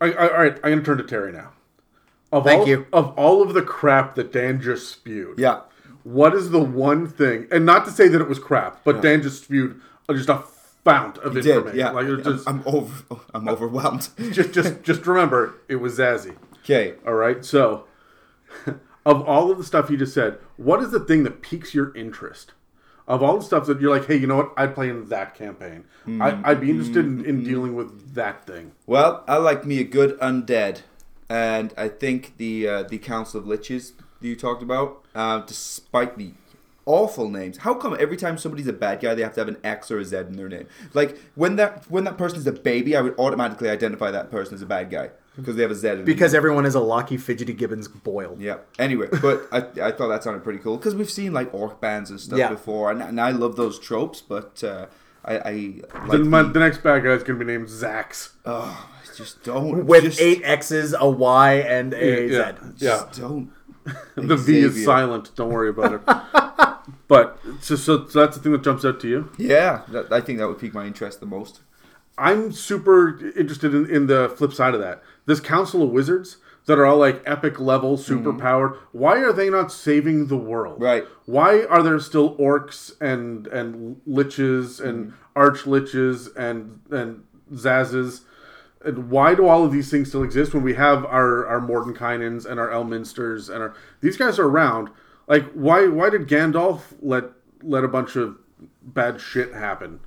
I, I, all right, I'm gonna turn to Terry now. Of Thank all, you. Of all of the crap that Dan just spewed, Yeah. what is the one thing? And not to say that it was crap, but Dan just spewed uh, just a fount of Did, information. yeah. Like it was just, I'm, I'm over. I'm overwhelmed. <laughs> just, just, just remember, it was Zazzy. Okay. All right. So, <laughs> of all of the stuff you just said, what is the thing that piques your interest? Of all the stuff that you're like, hey, you know what? I'd play in that campaign. I, hmm. I'd be interested in, in hmm. dealing with that thing. Well, I like me a good undead, and I think the uh, the Council of Liches that you talked about, uh, despite the awful names, how come every time somebody's a bad guy they have to have an X or a Z in their name? Like when that when that person is a baby, I would automatically identify that person as a bad guy because they have a Z. In their Because everyone is a Locky Fidgety Gibbons Boyle. Yeah. Anyway, but I, I thought that sounded pretty cool because we've seen like orc bands and stuff Yeah. before, and, and I love those tropes. But uh, I, I like Then my, the, the next bad guy is going to be named Zax. oh, just don't With just, eight X's, a Y, and a Z. Yeah, yeah. Just don't. <laughs> The V is silent. Don't worry about it. <laughs> but so, so, so that's the thing that jumps out to you. Yeah, that, I think that would pique my interest the most. I'm super interested in, in the flip side of that. This Council of Wizards that are all like epic level, mm-hmm. super powered. Why are they not saving the world? Right. Why are there still orcs and and liches and mm-hmm. arch liches and and zazes? And why do all of these things still exist when we have our our Mordenkainens and our Elminsters and our these guys are around? Like why why did Gandalf let let a bunch of bad shit happen?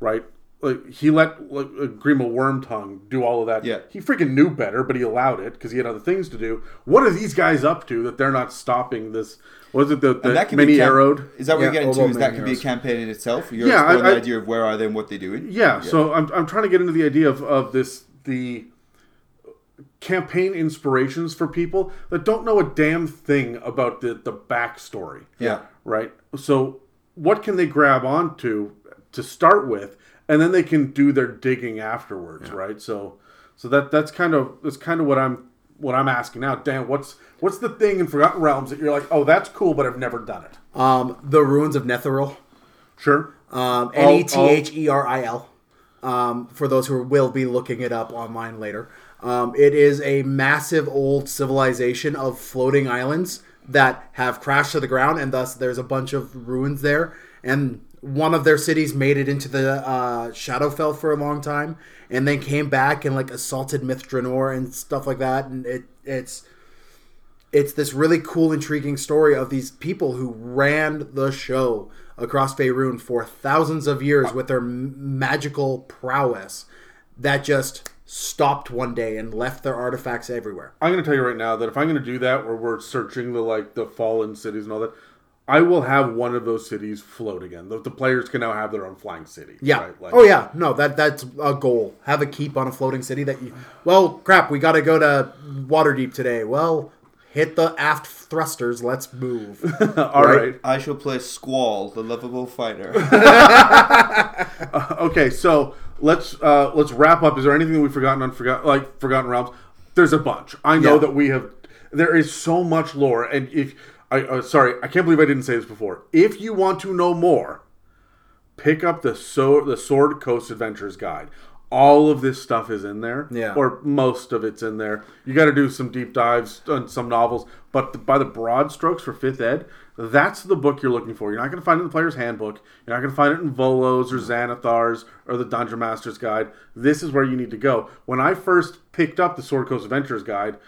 Right? Like he let like uh, Grima Wormtongue do all of that. Yeah. He freaking knew better, but he allowed it because he had other things to do. What are these guys up to that they're not stopping this? Was it the, the that can many cam- arrowed? Is that what Yeah, you're getting to? Is that could be a campaign in itself? You're Yeah, I- exploring I- the idea of where are they and what they're doing. Yeah, so I'm, I'm trying to get into the idea of, of this the campaign inspirations for people that don't know a damn thing about the the backstory. Yeah. Right. So what can they grab onto to start with, and then they can do their digging afterwards. Right. So so that that's kind of that's kind of what I'm what I'm asking now. Dan, what's what's the thing in Forgotten Realms that you're like, oh, that's cool, but I've never done it. Um, the Ruins of Netheril. Sure. Um, N E T H E R I L. Um, for those who will be looking it up online later, um, it is a massive old civilization of floating islands that have crashed to the ground, and thus there's a bunch of ruins there. And one of their cities made it into the uh, Shadowfell for a long time, and then came back and like assaulted Myth Drannor and stuff like that. And it it's it's this really cool, intriguing story of these people who ran the show across Faerun for thousands of years with their magical prowess that just stopped one day and left their artifacts everywhere. I'm going to tell you right now that if I'm going to do that, where we're searching the like the fallen cities and all that, I will have one of those cities float again. The, the players can now have their own flying city. Yeah. right? Like, oh yeah. No, that that's a goal. Have a keep on a floating city that you. Well, crap. We got to go to Waterdeep today. Well, hit the aft thrusters. Let's move. <laughs> All right. I shall play Squall, the lovable fighter. <laughs> Okay. So let's uh, let's wrap up. Is there anything that we've forgotten on forgot like Forgotten Realms? There's a bunch. I know Yeah. that we have. There is so much lore, and if I uh, sorry, I can't believe I didn't say this before. If you want to know more, pick up the so the Sword Coast Adventures guide. All of this stuff is in there, Yeah. or most of it's in there. You got to do some deep dives on some novels, but the, by the broad strokes for fifth ed, that's the book you're looking for. You're not going to find it in the player's handbook. You're not going to find it in Volos or Xanathars or the Dungeon Master's Guide. This is where you need to go. When I first picked up the Sword Coast Adventures guide,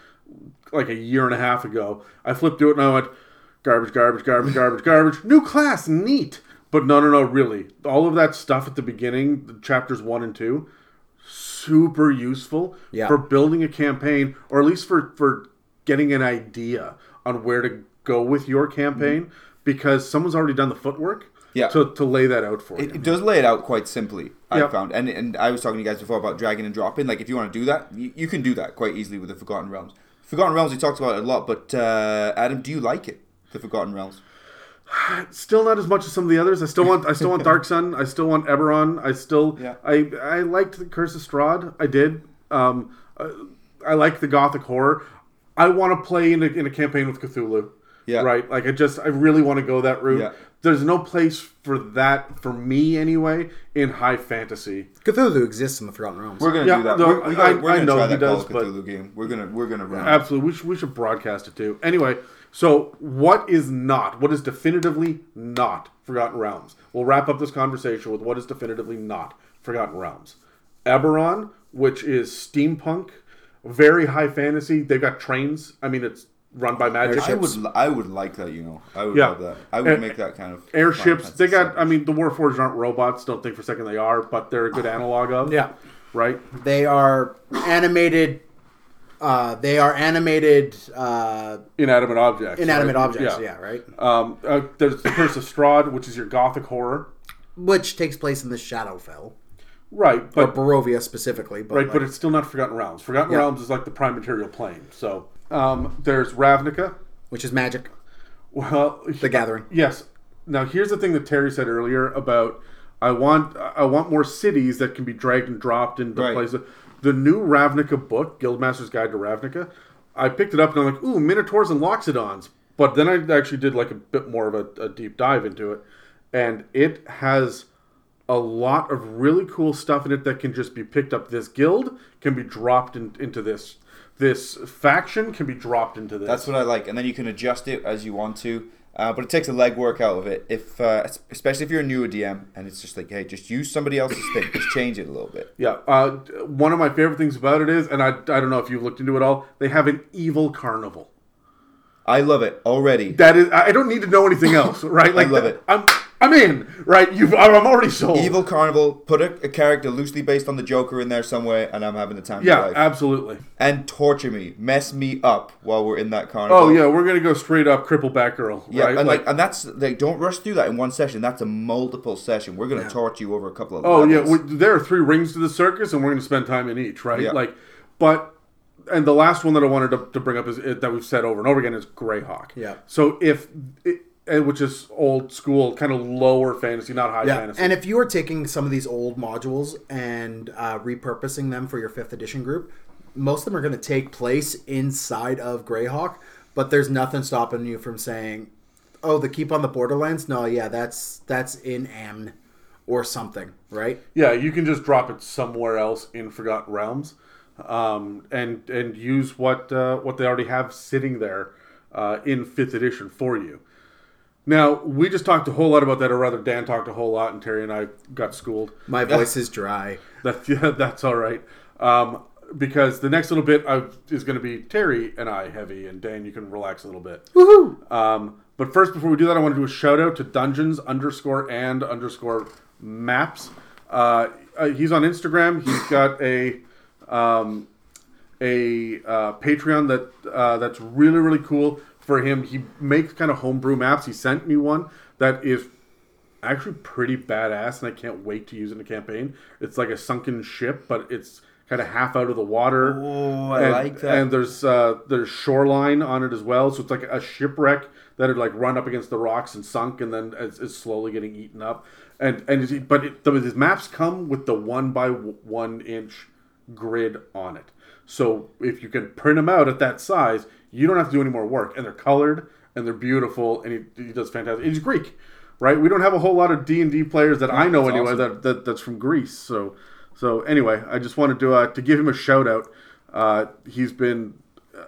like a year and a half ago, I flipped through it and I went, garbage, garbage, garbage, garbage, garbage. New class, neat. But no, no, no, really. All of that stuff at the beginning, the chapters one and two, super useful Yeah. for building a campaign, or at least for for getting an idea on where to go with your campaign, because someone's already done the footwork. Yeah. To, to lay that out for It, you. it does lay it out quite simply. I Yep. found, and and I was talking to you guys before about dragging and dropping. Like if you want to do that, you, you can do that quite easily with the Forgotten Realms. Forgotten Realms, we talked about it a lot, but uh, Adam, do you like it? The Forgotten Realms. <sighs> Still not as much as some of the others. I still want I still want Dark Sun. I still want Eberron. I still Yeah. I I liked the Curse of Strahd. I did. Um, I, I like the Gothic horror. I want to play in a, in a campaign with Cthulhu. Yeah. Right. Like I just I really want to go that route. Yeah. There's no place for that for me anyway in high fantasy. Cthulhu exists in the Forgotten Realms. We're gonna Yeah, do that. no, we're, we I- got, we're I gonna know try he that Call does, of but- Cthulhu game. We're gonna we're gonna run. Absolutely. We should, we should broadcast it too. Anyway, So, what is not? What is definitively not Forgotten Realms? We'll wrap up this conversation with what is definitively not Forgotten Realms. Eberron, which is steampunk, very high fantasy. They've got trains. I mean, it's run by magic. I would, I would like that. You know, I would Yeah. love that. I would And- make that kind of Airships. They Fantasy got. I mean, the Warforged aren't robots. Don't think for a second they are, but they're a good <sighs> analog of. Yeah. Right. They are animated. Uh, they are animated. Uh, Inanimate objects. inanimate right? objects. Yeah. yeah right. Um, uh, there's the Curse of Strahd, which is your gothic horror. Which takes place in the Shadowfell, Right, or but Barovia specifically. But right, like- but it's still not Forgotten Realms. Forgotten Yeah. Realms is like the prime material plane. So um, there's Ravnica. which is magic. Well, The Gathering. Yes. Now here's the thing that Terry said earlier about I want I want more cities that can be dragged and dropped into Right. places. The new Ravnica book, Guildmaster's Guide to Ravnica, I picked it up and I'm like, ooh, Minotaurs and Loxodons. But then I actually did like a bit more of a, a deep dive into it, and it has a lot of really cool stuff in it that can just be picked up. This guild can be dropped in, into this. This faction can be dropped into this. That's what I like, and then you can adjust it as you want to. Uh, but it takes a legwork out of it. If uh, especially if you're a newer DM, and it's just like, hey, just use somebody else's thing, just change it a little bit. Yeah, uh, one of my favorite things about it is, and I, I don't know if you've looked into it all, they have an evil carnival. I love it already. That is, I don't need to know anything else, <laughs> right? Like, I love it. I'm, I'm in, right? You've, I'm already sold. Evil Carnival, put a, a character loosely based on the Joker in there somewhere, and I'm having the time of Yeah, my life. absolutely. and torture me, mess me up while we're in that carnival. Oh yeah, we're gonna go straight up cripple Batgirl, Yeah, right? and like, and that's like, don't rush through that in one session. That's a multiple session. We're gonna torture you over a couple of. Oh yeah, levels. we, there are three rings to the circus, and we're going to spend time in each, right? Yeah. Like, but and the last one that I wanted to, to bring up is that we've said over and over again is Greyhawk. Yeah. So if it, which is old school, kind of lower fantasy, not high Yeah, fantasy. and if you are taking some of these old modules and uh, repurposing them for your fifth edition group, most of them are going to take place inside of Greyhawk. But there's nothing stopping you from saying, "Oh, the Keep on the Borderlands." No, yeah, that's that's in Amn or something, right? Yeah, you can just drop it somewhere else in Forgotten Realms, um, and and use what uh, what they already have sitting there uh, in fifth edition for you. Now we just talked a whole lot about that, or rather, Dan talked a whole lot, and Terry and I got schooled. My voice is dry. <laughs> That yeah, that's all right. Um, because the next little bit I, is going to be Terry and I heavy, and Dan, you can relax a little bit. Woohoo! Um, but first, before we do that, I want to do a shout out to Dungeons underscore and underscore Maps. Uh, uh, he's on Instagram. He's got a um, a uh, Patreon that uh, that's really really cool for him. He makes kind of homebrew maps. He sent me one that is actually pretty badass, and I can't wait to use it in a campaign. It's like a sunken ship, but it's kind of half out of the water. Oh, I and, like that. And there's uh, there's shoreline on it as well, so it's like a shipwreck that had like run up against the rocks and sunk, and then is, is slowly getting eaten up. And and but it, the, his maps come with the one by one inch grid on it. So if you can print them out at that size, you don't have to do any more work, and they're colored and they're beautiful, and he, he does fantastic. He's Greek, right? We don't have a whole lot of D and D players that I know anyway awesome. that, that that's from Greece. So so anyway, I just wanted to uh, to give him a shout out. Uh, he's been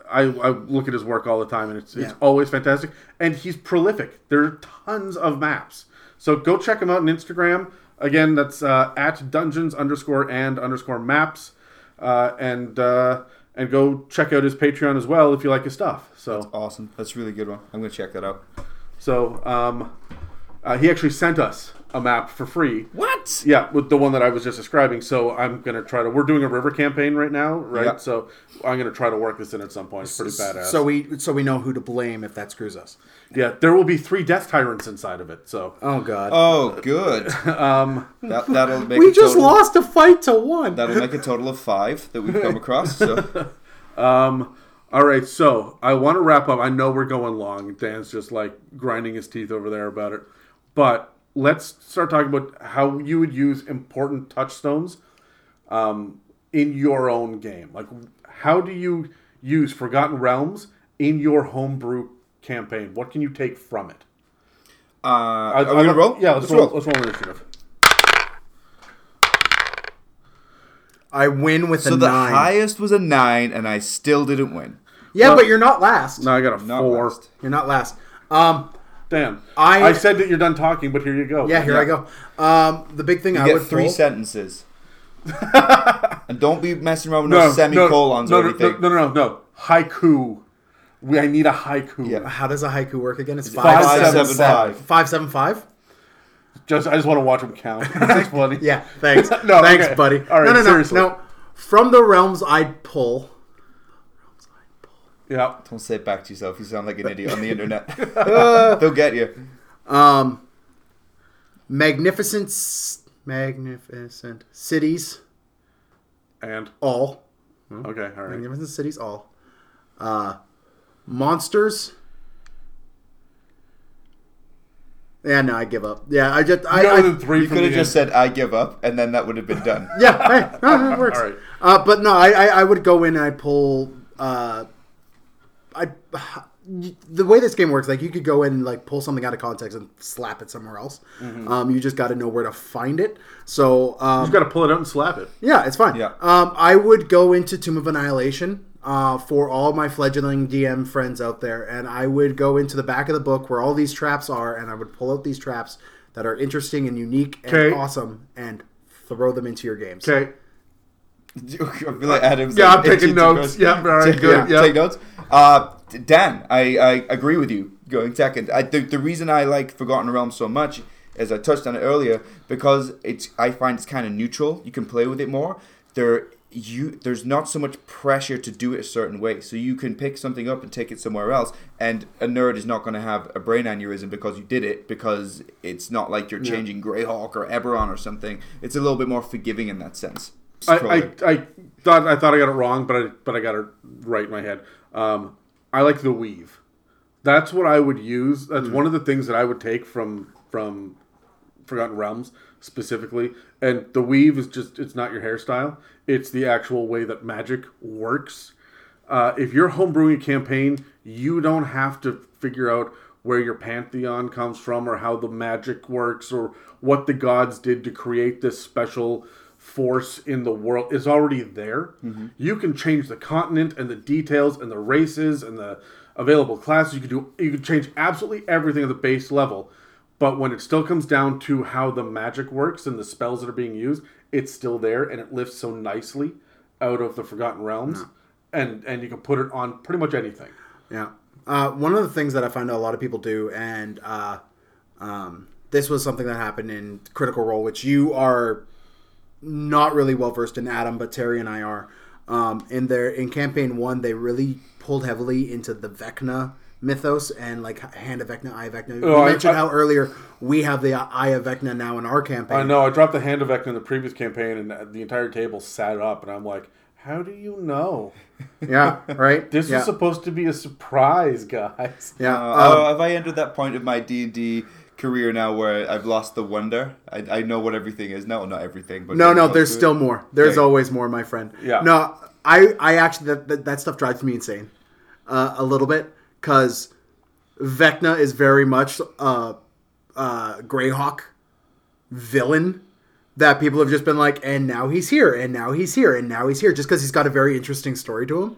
I, I look at his work all the time, and it's it's always fantastic. And he's prolific. There are tons of maps. So go check him out on Instagram. Again, that's uh, at dungeons underscore and underscore maps, uh, and uh, and go check out his Patreon as well if you like his stuff. So That's awesome. That's a really good one. I'm gonna check that out. so um, uh, he actually sent us a map for free. What? Yeah, with the one that I was just describing. So I'm gonna try to. We're doing a river campaign right now, right? Yeah. So I'm gonna try to work this in at some point. It's pretty badass. So we so we know who to blame if that screws us. yeah, there will be three death tyrants inside of it. So Oh God. Oh, good. <laughs> um, that that'll make we a just total, lost a fight to one. That'll make a total of five that we've come across. So <laughs> Um, all right, so I want to wrap up. I know we're going long. Dan's just like grinding his teeth over there about it. But let's start talking about how you would use important touchstones um, in your own game. Like, how do you use Forgotten Realms in your homebrew campaign? What can you take from it? uh, I- are we gonna roll? Yeah, let's, roll. Let's roll initiative. I win with So a the nine. highest was a nine, and I still didn't win. Yeah, Well- but you're not last. No, I got a Not four. last. You're not last. Um, Damn. I- I said that you're done talking, but here you go. yeah, here I go. Um, the big thing You I get would three pull- sentences. <laughs> and don't be messing around with No, no, no, semicolons no, or no, anything. No, no, no, no. Haiku. We, I need a haiku. Yeah. How does a haiku work again? It's Five, five, seven, seven, five. five, seven, five. Just, I just want to watch them count. <laughs> It's funny. <laughs> Yeah, thanks. No, thanks, okay. buddy. All right, no, no, no, seriously. no. From the realms I'd pull. Yeah. Don't say it back to yourself. You sound like an idiot on the internet. <laughs> They'll get you. Um, magnificent, magnificent cities, And all. okay, all right. Magnificent cities, all. Uh, monsters. Yeah, no, I give up. Yeah, I just, I, You I within three You could have just end. said, I give up, and then that would have been done. yeah, hey, no, no, it works. <laughs> All right. Uh, but no, I, I, I would go in and I'd pull. Uh, I the way this game works, like you could go in and like pull something out of context and slap it somewhere else. Um, you just got to know where to find it. So um, You got to pull it out and slap it. yeah, it's fine. Yeah. Um, I would go into Tomb of Annihilation uh, for all my fledgling DM friends out there, and I would go into the back of the book where all these traps are, and I would pull out these traps that are interesting and unique and Okay. awesome, and throw them into your games. Okay. <laughs> I feel like Adam's Yeah, like, I'm taking notes. go- Yeah, all right, <laughs> Take- good. yeah, Yeah. Take notes. Uh, Dan, I, I agree with you going second. I, the, the reason I like Forgotten Realms so much, as I touched on it earlier, because it's I find it's kind of neutral. You can play with it more. There you there's not so much pressure to do it a certain way, so you can pick something up and take it somewhere else. And a nerd is not going to have a brain aneurysm because you did it, because it's not like you're changing Greyhawk or Eberron or something. It's a little bit more forgiving in that sense. I, I, I thought I thought I got it wrong, but I but I got it right in my head. Um, I like the weave. That's what I would use. That's one of the things that I would take from from Forgotten Realms specifically. And the weave is just it's not your hairstyle. It's the actual way that magic works. Uh, if you're homebrewing a campaign, you don't have to figure out where your pantheon comes from or how the magic works or what the gods did to create this special force in the world is already there. You can change the continent and the details and the races and the available classes. You can do you can change absolutely everything at the base level. But when it still comes down to how the magic works and the spells that are being used, it's still there and it lifts so nicely out of the Forgotten Realms. And and you can put it on pretty much anything. Yeah. Uh, one of the things that I find a lot of people do, and uh, um, this was something that happened in Critical Role, which you are not really well versed in, Adam, but Terry and I are. Um, in their in campaign one, they really pulled heavily into the Vecna mythos and like Hand of Vecna, Eye of Vecna. Oh, you I- mentioned I- how earlier we have the Eye of Vecna now in our campaign. I know I dropped the hand of Vecna in the previous campaign and the entire table sat up and I'm like, how do you know? Yeah, right. This yeah. is supposed to be a surprise, guys. yeah. Uh, um, have I entered that point of my D and D career now where I've lost the wonder? I, I know what everything is. No, not everything, but No, no, there's to it. still more. There's Okay. always more, my friend. Yeah. No, I, I actually that that, that stuff drives me insane, uh, a little bit, because Vecna is very much uh, uh, Greyhawk villain that people have just been like, and now he's here, and now he's here, and now he's here, just because he's got a very interesting story to him.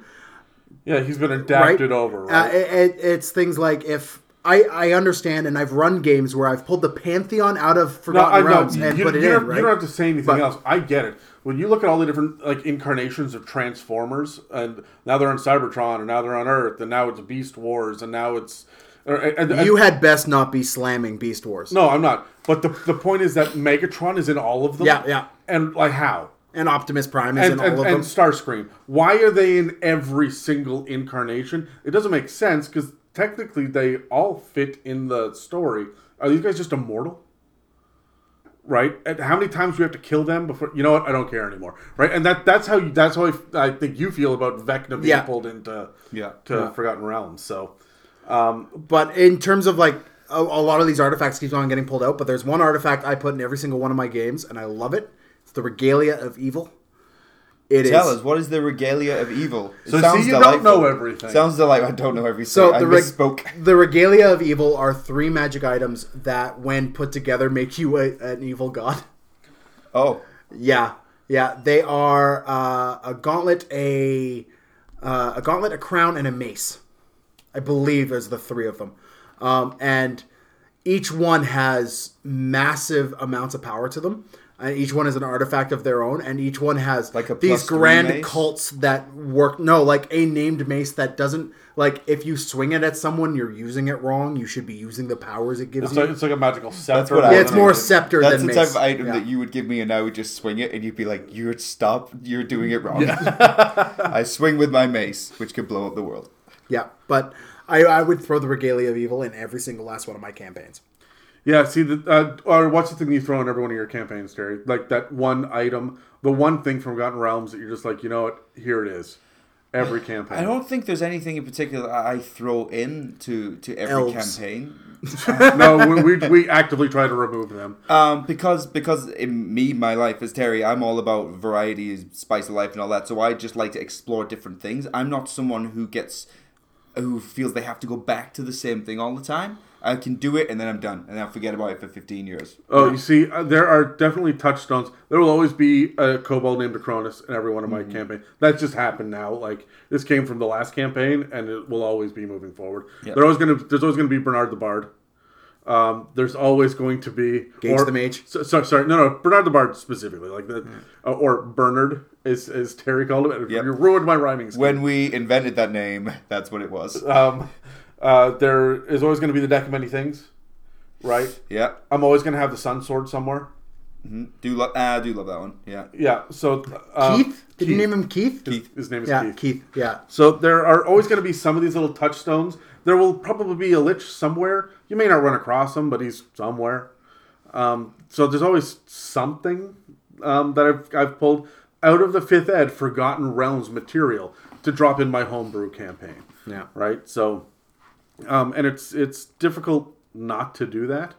Yeah, he's been Right? adapted over, Uh, right? it, it- it's things like if. I, I understand, and I've run games where I've pulled the Pantheon out of No, Forgotten I. Realms You, and you put it in, right? you don't have to say anything But- else. I get it. When you look at all the different like incarnations of Transformers, and now they're on Cybertron, and now they're on Earth, and now it's Beast Wars, and now it's. Er, or- and- and- you had best not be slamming Beast Wars. no, I'm not. But the the point is that Megatron is in all of them. Yeah, yeah. And like how? And Optimus Prime is and, in all and, of and them. Starscream. Why are they in every single incarnation? It doesn't make sense because technically they all fit in the story. Are these guys just immortal? Right? And how many times do we have to kill them before? You know what? I don't care anymore. Right? And that that's how you, that's how I think you feel about Vecna being Yeah. pulled into Yeah. to Forgotten Realms. So um, But in terms of like a, a lot of these artifacts keep on getting pulled out, but there's one artifact I put in every single one of my games, and I love it. It's the Regalia of Evil. It is Tell us what is the regalia of evil? It So see, you don't know everything. Sounds delightful. I don't know everything. so I the reg- misspoke. the Regalia of Evil are three magic items that, when put together, make you a, an evil god. Oh, Yeah, yeah, they are uh, a gauntlet, a uh, a gauntlet, a crown, and a mace. I believe is the three of them, um, and each one has massive amounts of power to them. And each one is an artifact of their own, and each one has Like a these plus grand cults that work. No, like a named mace that doesn't like if you swing it at someone, you're using it wrong. You should be using the powers it gives It's you. like, it's like a magical scepter. what I yeah, it's was more thinking. scepter That's than the type of item Yeah. that you would give me, and I would just swing it, and you'd be like, "You're stop! You're doing it wrong." <laughs> I swing with my mace, which could blow up the world. Yeah, but I, I would throw the regalia of evil in every single last one of my campaigns. Yeah, see, the, uh, or what's the thing you throw in every one of your campaigns, Terry? Like that one item, the one thing from Forgotten Realms that you're just like, you know what? Here it is. Every campaign. I don't think there's anything in particular I throw in to, to every Elves. campaign. <laughs> no, we, we, we actively try to remove them. Um, because because in me, my life as Terry, I'm all about variety, spice of life, and all that. So I just like to explore different things. I'm not someone who gets who feels they have to go back to the same thing all the time. I can do it, and then I'm done, and I'll forget about it for 15 years. Oh, you see, uh, there are definitely touchstones. There will always be a kobold named Acronis in every one of my campaigns. That just happened now. Like this came from the last campaign, and it will always be moving forward. Yeah. There always gonna there's always gonna be Bernard the Bard. Um, there's always going to be Gage the Mage. So, sorry, sorry, no, no, Bernard the Bard specifically, like the uh, or Bernard is as Terry called him. Yep. You ruined my rhyming scheme. When we invented that name, <laughs> that's what it was. um, uh, there is always going to be the deck of many things, right? Yeah, I'm always going to have the sun sword somewhere. do lo- uh, I do love that one. Yeah, Yeah. So uh, Keith? Did you name him Keith? Keith. His name is Yeah, Keith. Keith. Yeah. So there are always going to be some of these little touchstones. There will probably be a lich somewhere. You may not run across him, but he's somewhere. Um, so there's always something um, that I've, I've pulled out of the fifth ed Forgotten Realms material to drop in my homebrew campaign. Yeah. Right. So, um, and it's it's difficult not to do that.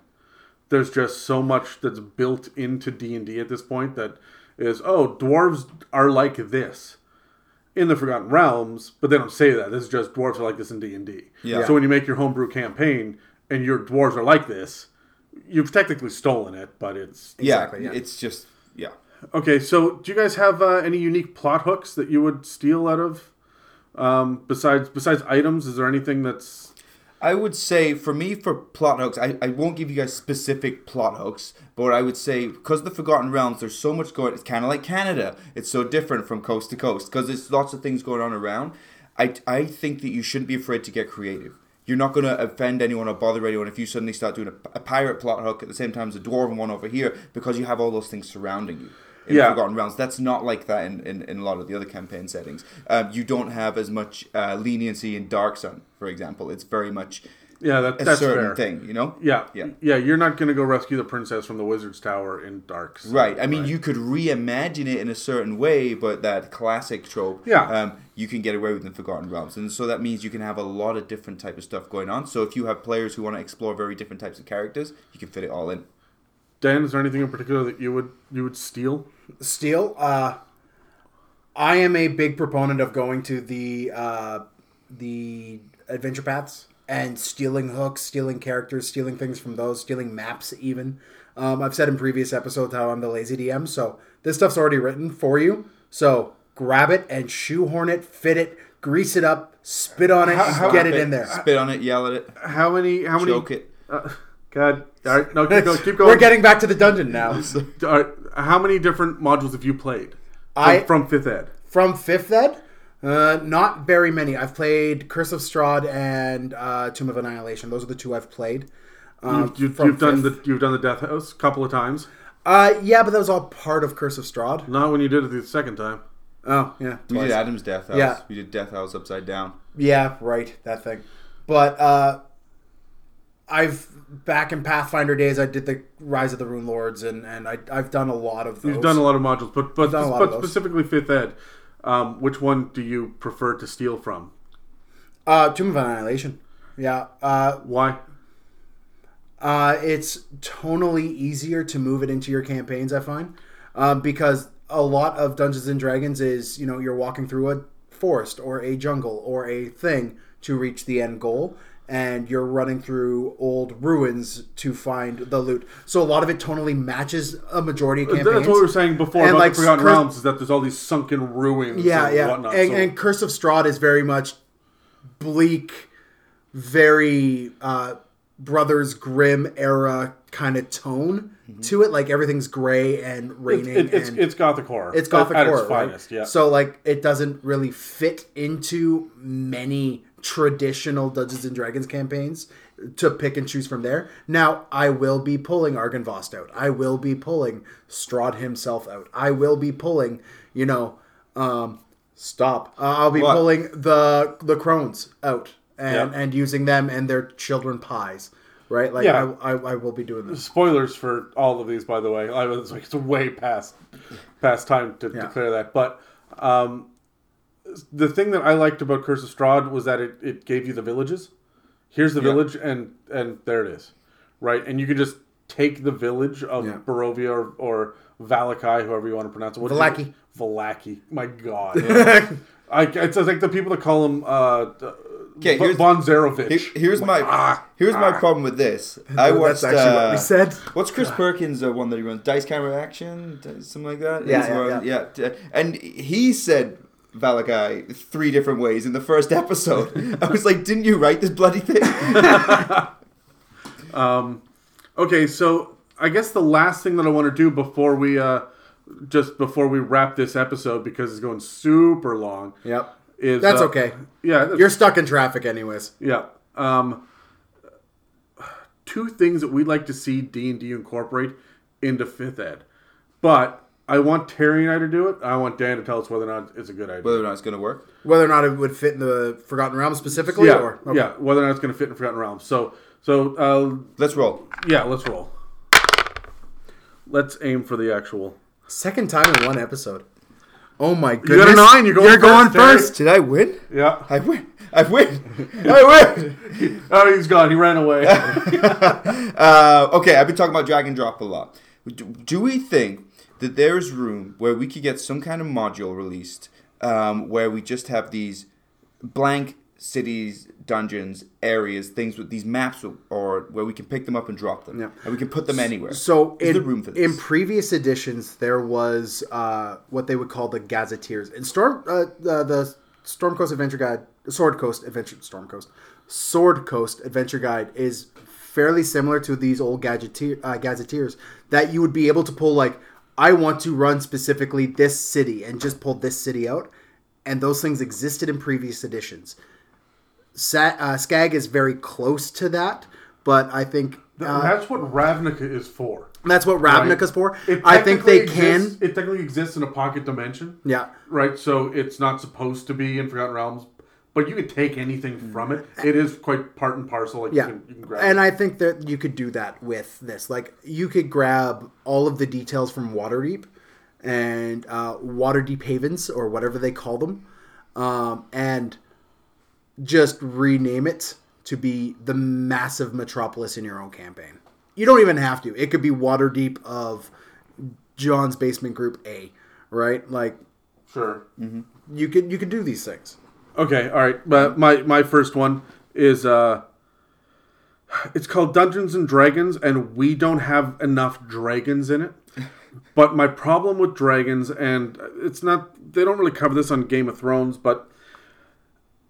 There's just so much that's built into D and D at this point that is oh dwarves are like this in the Forgotten Realms, but they don't say that. This is just dwarves are like this in D and D. Yeah. So when you make your homebrew campaign and your dwarves are like this, you've technically stolen it, but it's Exactly, yeah, yeah. It's just yeah. okay. So do you guys have uh, any unique plot hooks that you would steal out of? Um, besides besides items, is there anything that's I would say for me for plot hooks, I, I won't give you guys specific plot hooks, but I would say because the Forgotten Realms, there's so much going. It's kind of like Canada. It's so different from coast to coast because there's lots of things going on around. I I think that you shouldn't be afraid to get creative. You're not going to offend anyone or bother anyone if you suddenly start doing a, a pirate plot hook at the same time as a dwarven one over here because you have all those things surrounding you. In Yeah. Forgotten Realms, that's not like that in, in, in a lot of the other campaign settings. Um, you don't have as much uh, leniency in Dark Sun, for example. It's very much yeah that, a that's certain fair. thing, you know? Yeah, Yeah. yeah. You're not going to go rescue the princess from the wizard's tower in Darks, Right. I mean, you could reimagine it in a certain way, but that classic trope, Yeah. um, you can get away with in Forgotten Realms, and so that means you can have a lot of different type of stuff going on. So if you have players who want to explore very different types of characters, you can fit it all in. Dan, is there anything in particular that you would you would steal? Steal. Uh, I am a big proponent of going to the uh, the adventure paths and stealing hooks, stealing characters, stealing things from those, stealing maps. Even um, I've said in previous episodes how I'm the lazy DM, so this stuff's already written for you. So grab it and shoehorn it, fit it, grease it up, spit on it, How- how- get it Spit- in there. Spit on it, yell at it, How many? How many? choke it. Uh, God, all right, no, keep going. Keep <laughs> going. We're getting back to the dungeon now. <laughs> All right, how many different modules have you played? From, I- from fifth ed. From fifth ed, uh, not very many. I've played Curse of Strahd and uh, Tomb of Annihilation. Those are the two I've played. Um, You've, you've, you've done the you've done the Death House a couple of times. Uh, yeah, but that was all part of Curse of Strahd. Not when you did it the second time. Oh, yeah. We twice. did Adam's Death House. Yeah. We did Death House upside down. Yeah, right. That thing. But uh, I've back in Pathfinder days, I did the Rise of the Rune Lords, and and I, I've done a lot of those. You've done a lot of modules, but but, but specifically fifth ed. Um, which one do you prefer to steal from? uh, Tomb of Annihilation. Yeah. Uh, Why? Uh, it's tonally easier to move it into your campaigns, I find, um, because a lot of Dungeons and Dragons is you know you're walking through a forest or a jungle or a thing to reach the end goal, and you're running through old ruins to find the loot. So a lot of it tonally matches a majority of campaigns. That's what we were saying before And, about like, the Forgotten Realms is that there's all these sunken ruins yeah, and yeah. whatnot. And, so- and Curse of Strahd is very much bleak, very uh, Brothers Grimm era kind of tone to it. Like everything's gray and raining. it- it's, and it's gothic horror. it's gothic at, horror, at its right? Yeah. So like it doesn't really fit into many traditional Dungeons and Dragons campaigns to pick and choose from there. Now I will be pulling Argynvost out. I will be pulling Strahd himself out. I will be pulling, you know, um, stop. Uh, I'll be What? pulling the the crones out and Yeah. and using them and their children pies. Right, like Yeah. I, I, I will be doing this. Spoilers for all of these, by the way. I was like, it's way past past time to Yeah. declare that. But um, the thing that I liked about Curse of Strahd was that it, it gave you the villages. Here's the Yeah. village, and and there it is, right? And you can just take the village of Yeah. Barovia or, or Valakai, whoever you want to pronounce it. What Vallaki. Vallaki. My God. <laughs> I, it's like the people that call him uh, Okay, here's- Von Zarovich. Here- here's my Ah, here's my problem with this. I watched. That's actually what uh, we said. What's Chris Perkins' uh, one that he runs? Dice Camera Action, something like that. Yeah, He's yeah, yeah. And he said Valakai three different ways in the first episode. <laughs> I was like, didn't you write this bloody thing? <laughs> Okay, so I guess the last thing that I want to do before we uh just before we wrap this episode because it's going super long Yep. is That's uh, okay. Yeah, that's- You're stuck in traffic anyways. yeah. Um two things that we'd like to see D&D incorporate into 5th ed. But I want Terry and I to do it. I want Dan to tell us whether or not it's a good idea. Whether or not it's going to work. Whether or not it would fit in the Forgotten Realms specifically, yeah, or okay. yeah, whether or not it's going to fit in Forgotten Realms. So so uh Let's roll. yeah, let's roll. Let's aim for the actual. second time in one episode. Oh my You goodness! got a nine. You're going You're first, Terry. first. Did I win? Yeah. I win. I win. <laughs> I win. Oh, he's gone. He ran away. <laughs> Uh, okay, I've been talking about drag and drop a lot. Do, do we think that there's room where we could get some kind of module released um, where we just have these blank cities, dungeons, areas, things with these maps, or where we can pick them up and drop them, Yeah. and we can put them anywhere? So is in, there room for this? in previous editions, there was uh, what they would call the Gazetteers. In Storm, uh, the, the Storm Coast Adventure Guide, Sword Coast Adventure, Storm Coast, Sword Coast Adventure Guide is fairly similar to these old Gazetteer, uh, Gazetteers that you would be able to pull like, I want to run specifically this city and just pull this city out, and those things existed in previous editions. Sa- uh, SCAG is very close to that, but I think uh, That's what Ravnica is for. that's what Ravnica's for. I think they technically can. It technically exists in a pocket dimension, Yeah. right? So it's not supposed to be in Forgotten Realms, but you could take anything from it. It is quite part and parcel. Like Yeah. you can, you can grab. And it. I think that you could do that with this. Like, you could grab all of the details from Waterdeep and uh, Waterdeep Havens, or whatever they call them, um, and just rename it to be the massive metropolis in your own campaign. You don't even have to. It could be Waterdeep of John's Basement Group A, right? Like, sure. you could you could do these things. Okay, all right. But my my first one is uh it's called Dungeons and Dragons and we don't have enough dragons in it. <laughs> But my problem with dragons and it's not they don't really cover this on Game of Thrones, but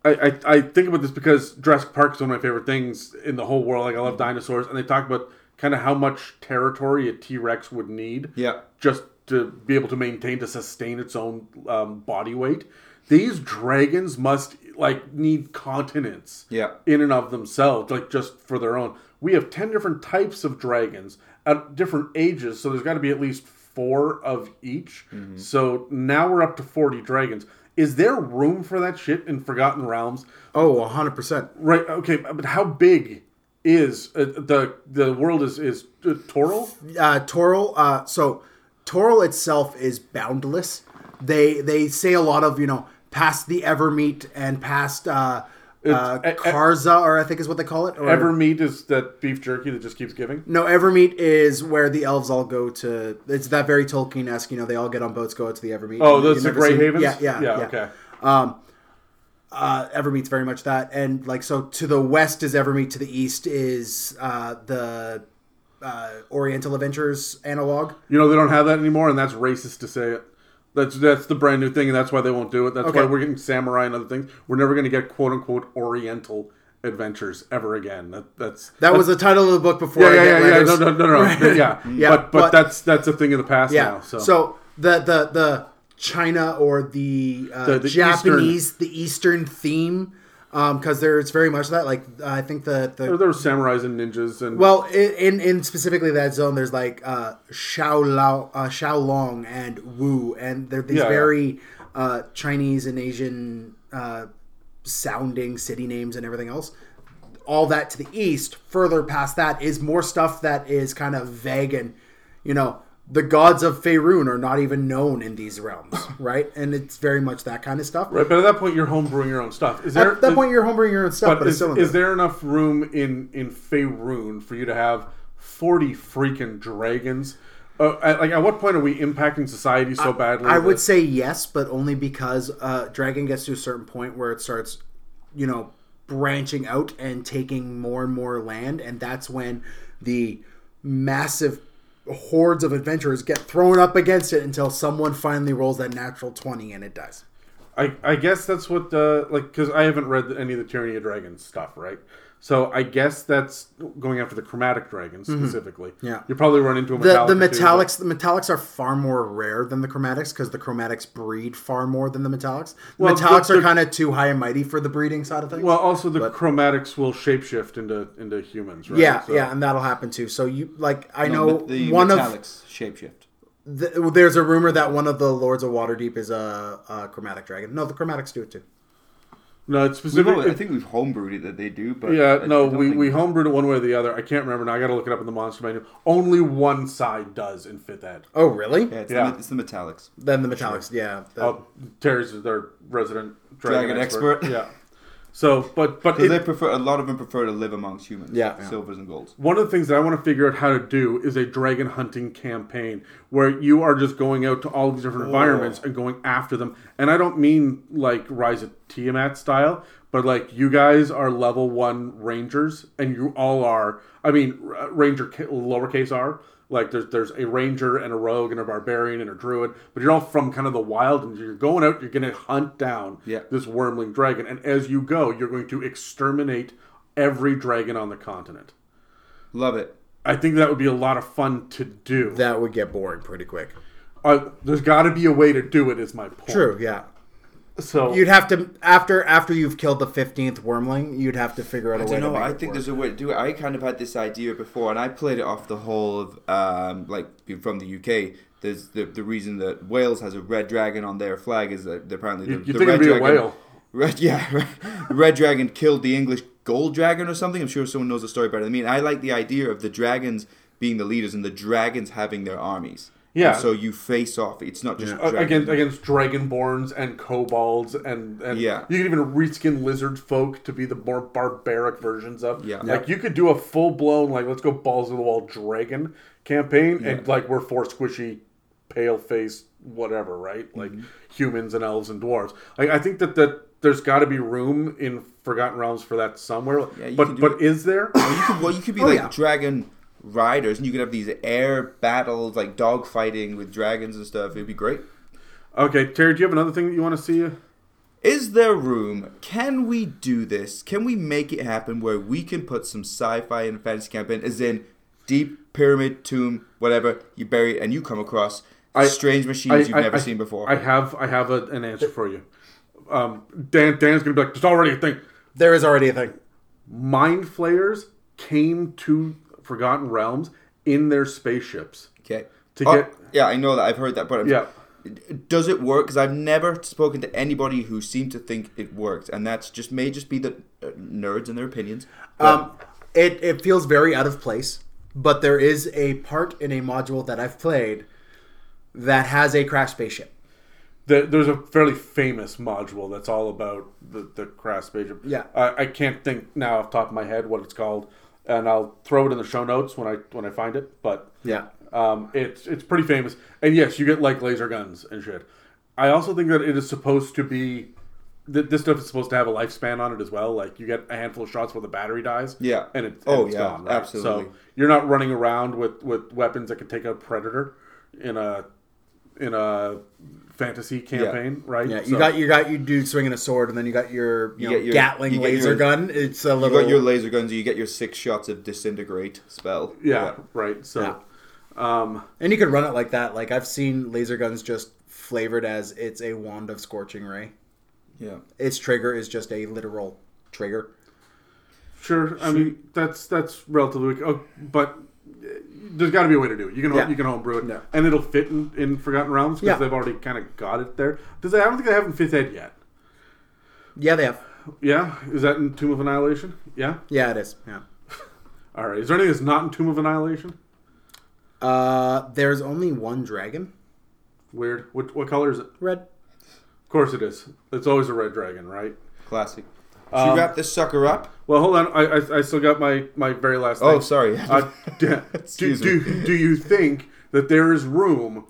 I, I, I think about this because Jurassic Park is one of my favorite things in the whole world. Like I love dinosaurs, and they talk about kind of how much territory a T Rex would need Yeah. just to be able to maintain to sustain its own um, body weight. These dragons must like need continents Yeah. in and of themselves, like just for their own. We have ten different types of dragons at different ages, so there's got to be at least four of each. So now we're up to forty dragons. Is there room for that shit in Forgotten Realms? Oh, 100%. Right. Okay, but how big is uh, the the world? Is is uh, Toral? uh, Toril. Uh, so Toril itself is boundless. They they say a lot of you know past the Evermeet and past uh, uh, e- Karza, or I think is what they call it. Or, Evermeat is that beef jerky that just keeps giving. no, Evermeet is where the elves all go to. It's that very Tolkien esque. You know, they all get on boats, go out to the Evermeet. Oh, those the Grey seen- Havens. Yeah, yeah, yeah. yeah. Okay. uh, Evermeet's very much that, and like so to the west is Evermeet, to the east is uh, the uh, Oriental Adventures analog. You know they don't have that anymore, and that's racist to say it. That's that's the brand new thing, and that's why they won't do it. That's Okay. why we're getting samurai and other things. We're never going to get quote unquote Oriental adventures ever again. That that's That was the title of the book before. yeah yeah yeah, yeah no no no no <laughs> yeah Yeah, but, but but- that's that's a thing of the past Yeah. now. So, So, the the the China or the, uh, The- the Japanese, the Eastern theme, because there it's very much that. Like I think the the there, there were samurais and ninjas and Well, in in specifically that zone, there's like uh, Xiao Lao, uh, Shou Lung, and Wu, and they're these Yeah, yeah. very uh, Chinese and Asian uh, sounding city names and everything else. All that to the east, further past that, is more stuff that is kind of vague and, you know, the gods of Faerun are not even known in these realms, <laughs> right? And it's very much that kind of stuff. right. But at that point, you're homebrewing your own stuff. Is there At that point, you're homebrewing your own stuff, But, but, it's is, is there. enough room in in Faerun for you to have forty freaking dragons? Uh, at, like, at what point are we impacting society so badly? I that- would say yes, but only because uh, Dragon gets to a certain point where it starts, you know, branching out and taking more and more land, and that's when the massive hordes of adventurers get thrown up against it until someone finally rolls that natural twenty and it does. I, I guess that's what uh, like because I haven't read any of the Tyranny of Dragons stuff, right? So I guess that's going after the chromatic dragons specifically. Mm-hmm. Yeah. you probably run into a The metallic the metallics the metallics are far more rare than the chromatics because the chromatics breed far more than the metallics. The Well, metallics the- are kind of too high and mighty for the breeding side of things. Well, also the chromatics will shapeshift into into humans, right? yeah, So- yeah, and that'll happen too. So you like I No, know the one of the metallics shapeshift. The, there's a rumor that one of the Lords of Waterdeep is a, a chromatic dragon. No, the chromatics do it too. No, it's We've specific. always- I think we've homebrewed it that they do, but yeah, I- no, I we, think- we homebrewed it one way or the other. I can't remember now. I got to look it up in the monster manual. Only one side does in fifth ed. Oh, really? Yeah, it's, Yeah. The, it's the metallics. Then the metallics, yeah. The- Oh, Terry's their resident dragon, Dragon expert. expert. Yeah. <laughs> So, but but it- they prefer a lot of them prefer to live amongst humans. Yeah. Yeah. silvers and golds. one of the things that I want to figure out how to do is a dragon hunting campaign where you are just going out to all these different environments and going after them. And I don't mean like Rise of Tiamat style, but like you guys are level one rangers, and you all are. I mean, ranger lowercase r. Like there's there's a ranger and a rogue and a barbarian and a druid, but you're all from kind of the wild, and you're going out. You're going to hunt down Yeah. this wormling dragon, and as you go, you're going to exterminate every dragon on the continent. Love it. I think that would be a lot of fun to do. that would get boring pretty quick. Uh, there's got to be a way to do it. Is my point. True, yeah. So You'd have to after after you've killed the fifteenth wormling, you'd have to figure out a I way don't to know. make I it think work. there's a way to do it. I kind of had this idea before, and I played it off the whole of um, like from the UK. There's the the reason that Wales has a red dragon on their flag is that apparently the, You- you the think red it'd be a dragon, whale. Red, yeah, <laughs> red, red dragon killed the English gold dragon or something. I'm sure someone knows the story better than me. And I like the idea of the dragons being the leaders and the dragons having their armies. Yeah. And so you face off. It's not just uh, dragons. against against dragonborns and kobolds and, and Yeah. you can even reskin lizard folk to be the more barbaric versions of. Yeah. Like you could do a full blown like let's go balls to the wall dragon campaign and like we're four squishy, pale face whatever right like Mm-hmm. humans and elves and dwarves. Like I think that that there's got to be room in Forgotten Realms for that somewhere. Yeah, you but can do but it. is there? Well, you could, well, you could be Oh, like yeah. dragon riders, and you could have these air battles, like dog fighting with dragons and stuff. It'd be great. okay, Terry, do you have another thing that you want to see? Is there room? Can we do this? Can we make it happen where we can put some sci-fi and fantasy campaign, as in deep pyramid tomb, whatever you bury, it, and you come across I- strange machines I- you've I- never I- seen before? I have I have a, an answer for you. Um, Dan Dan's gonna be like, "There's already a thing." There is already a thing. Mind flayers came to Forgotten Realms in their spaceships. okay. To Oh, get- yeah, I know that. I've heard that, but I'm- Yeah, does it work? Because I've never spoken to anybody who seemed to think it worked, and that's just may just be the uh, nerds and their opinions. Um, it it feels very out of place, but there is a part in a module that I've played that has a crash spaceship. the, there's a fairly famous module that's all about the the crash spaceship. Yeah. I, I can't think now off the top of my head what it's called, and I'll throw it in the show notes when I when I find it. But Yeah. Um, it's it's pretty famous, and yes, you get like laser guns and shit. I also think that it is supposed to be that this stuff is supposed to have a lifespan on it as well. Like you get a handful of shots where the battery dies. Yeah. and, it, and Oh, it's yeah, gone. Right? absolutely. So you're not running around with with weapons that could take out predator in a in a fantasy campaign, right? Yeah, you So- got you got your dude swinging a sword, and then you got your you, You know, get your- Gatling you get laser your- gun. It's a little. You got your laser guns. You get your six shots of disintegrate spell. yeah, right. So. Yeah. Um, and you could run it like that. Like I've seen laser guns just flavored as it's a wand of scorching ray. yeah. Its trigger is just a literal trigger. Sure. I mean, that's that's relatively. Oh, but there's got to be a way to do it. You can Yeah. you can homebrew it, Yeah. and it'll fit in, in Forgotten Realms because Yeah. they've already kind of got it there. Does they? I don't think they have it in Fifth Ed yet. Yeah, they have. Yeah, is that in Tomb of Annihilation? Yeah. Yeah, it is. Yeah. <laughs> All right. Is there anything that's not in Tomb of Annihilation? Uh, there's only one dragon. Weird. What what color is it? Red. Of course it is. It's always a red dragon, right? Classic. Should Um, you wrap this sucker up? Well, hold on. I I, I still got my my very last. Oh, sorry. <laughs> Uh, d- do, <laughs> Excuse do, me. do you think that there is room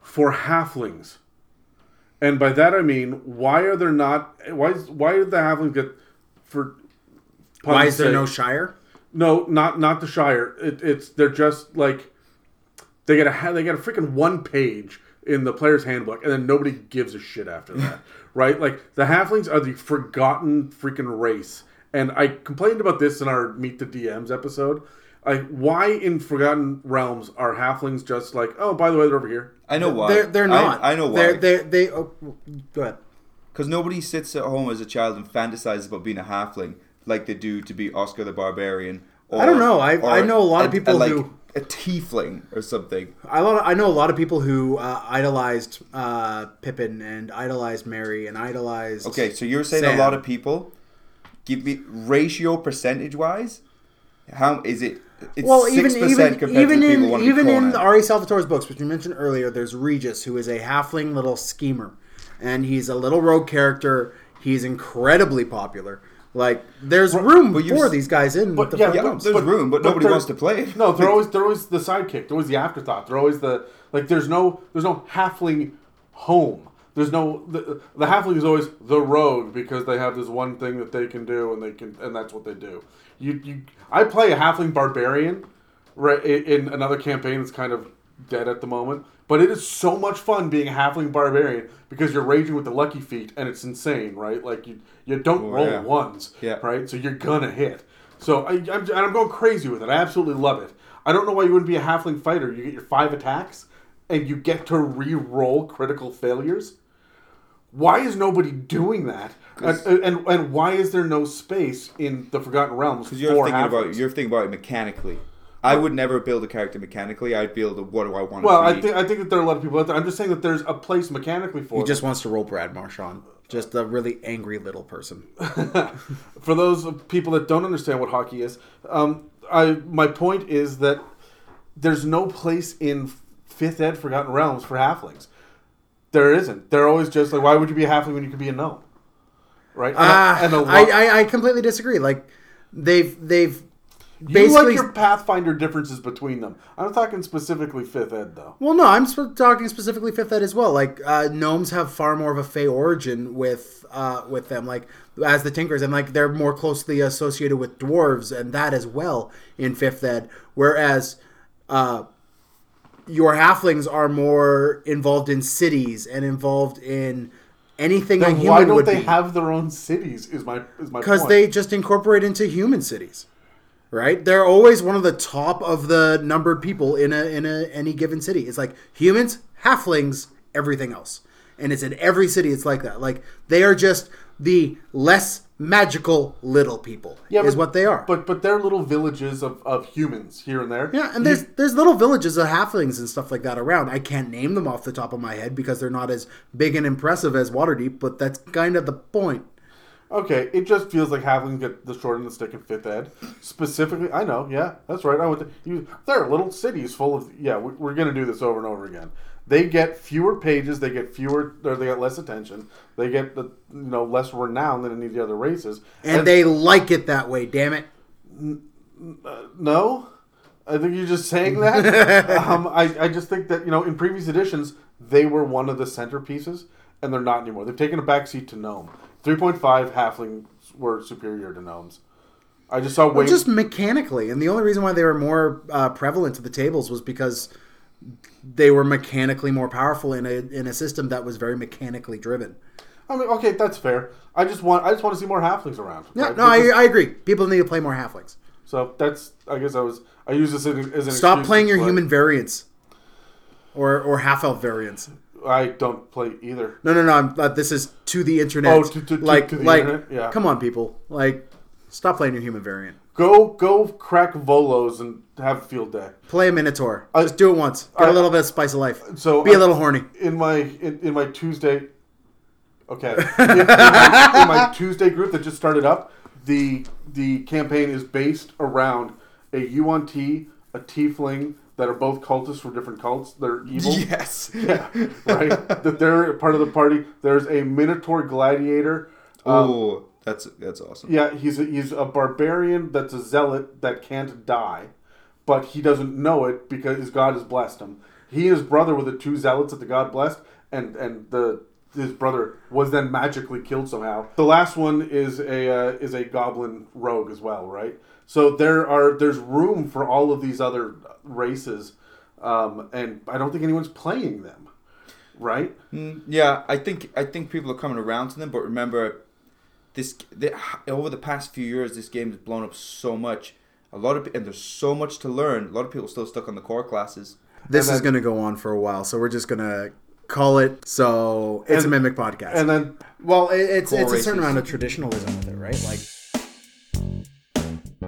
for halflings? And by that I mean, why are there not? Why is, why did the halflings get for? Why is there sake- no Shire? No, not not the Shire. It, it's they're just like they get a they get a freaking one page in the player's handbook, and then nobody gives a shit after <laughs> that, right? Like the halflings are the forgotten freaking race, and I complained about this in our Meet the DMs episode. Like, why in Forgotten Realms are halflings just like, oh, by the way, they're over here? I know why. They're they're not. I, I know why. They're, they're, they oh, go ahead. Because nobody sits at home as a child and fantasizes about being a halfling like they do to be Oscar the Barbarian. Or, I don't know. I- I know a lot of people like who- a tiefling or something. I, I know a lot of people who uh, idolized uh, Pippin and idolized Merry and idolized. Okay, so you're saying Sam. a lot of people give me ratio percentage wise. How is it? It's Well, even even even in even in. R.A. Salvatore's books, which you mentioned earlier, there's Regis, who is a halfling little schemer, and he's a little rogue character. He's incredibly popular. Like, there's room but for these guys in but the yeah, Forgotten yeah, Realms. there's room, but nobody wants to play. No, they're always they're always the sidekick. They're always the afterthought. They're always the like. There's no there's no halfling home. There's no the, the halfling is always the rogue because they have this one thing that they can do and they can and that's what they do. You you I play a halfling barbarian right in, in another campaign that's kind of dead at the moment. But it is so much fun being a halfling barbarian because you're raging with the lucky feet and it's insane, right? Like you you don't Oh, roll yeah. ones, Yeah. right? So you're gonna hit. So I, I'm, and I'm going crazy with it. I absolutely love it. I don't know why you wouldn't be a halfling fighter. You get your five attacks, and you get to re-roll critical failures. Why is nobody doing that? And, and and why is there no space in the Forgotten Realms Because you're thinking about you're thinking about it mechanically. I would never build a character mechanically. I'd build a what do I want well, to I be. think I think that there are a lot of people out there. I'm just saying that there's a place mechanically for he it. just wants to roll Brad Marchand, just a really angry little person. <laughs> for those people that don't understand what hockey is, um, I my point is that there's no place in Fifth Ed Forgotten Realms for halflings. There isn't. They're always just like, why would you be a halfling when you could be a gnome? Right? And, Uh, and a lo- I, I I completely disagree. Like, they've they've you like your Pathfinder differences between them. I'm talking specifically Fifth Ed though. Well, no, I'm sp- talking specifically Fifth Ed as well. Like uh, gnomes have far more of a Fey origin with uh, with them, like as the Tinkers, and like they're more closely associated with dwarves and that as well in Fifth Ed. Whereas uh, your halflings are more involved in cities and involved in anything a human why don't would they be. have their own cities? Is my is my because they just incorporate into human cities right they're always one of the top of the numbered people in a in a any given city it's like humans halflings everything else and it's in every city it's like that like they are just the less magical little people is but- what they are But but they're little villages of, of humans here and there. yeah, and there's there's little villages of halflings and stuff like that around. I can't name them off the top of my head because they're not as big and impressive as Waterdeep, but that's kind of the point. Okay, it just feels like halflings get the short end of the stick in fifth ed. Specifically, I know, yeah, that's right. I would. You, there are little cities full of. Yeah, we, we're going to do this over and over again. They get fewer pages. They get fewer, or they get less attention. They get the you know less renown than any of the other races. And they like it that way, damn it. No, I think you're just saying that. <laughs> um, I, I just think that you know in previous editions they were one of the centerpieces, and they're not anymore. They've taken a backseat to gnome. 3.5 halflings were superior to gnomes. I just saw Well, just mechanically, and the only reason why they were more uh, prevalent to the tables was because they were mechanically more powerful in a in a system that was very mechanically driven. I mean, okay, that's fair. I just want I just want to see more halflings around. Yeah, right? no, I, I agree. People need to play more halflings. so that's I guess I was I use this as, an- Stop playing your human variants, or or half elf variants. I don't play either. No, no, no. I'm, uh, this is to the internet. Oh, to- to- like, to the like, internet? Yeah. come on, people. Like, stop playing your human variant. Go go crack Volo's and have a field day. Play a Minotaur. I- Just do it once. Get a I- little bit of spice of life. So Be a I- little horny. in my in, in my Tuesday. Okay, <laughs> in, in my, in my Tuesday group that just started up, the the campaign is based around a UNT, a Tiefling that are both cultists for different cults. They're <laughs> evil. Yes. Yeah, right. that they're part of the party. There's a Minotaur gladiator. Um, oh, that's that's awesome. yeah, he's a, he's a barbarian that's a zealot that can't die, but he doesn't know it because his god has blessed him. He and his brother were the two zealots that the god blessed, and and the his brother was then magically killed somehow. The last one is a uh, is a goblin rogue as well, right? So there are there's room for all of these other races, um, and I don't think anyone's playing them, right? Mm, yeah, I think I think people are coming around to them, but remember, this the, over the past few years, this game has blown up so much. A lot of and there's so much to learn. A lot of people still stuck on the core classes. This And is going to go on for a while, so we're just going to call it. So it's And- a mimic podcast. And then well, it, it's Core it's a certain races. amount of traditionalism with it, right? Like.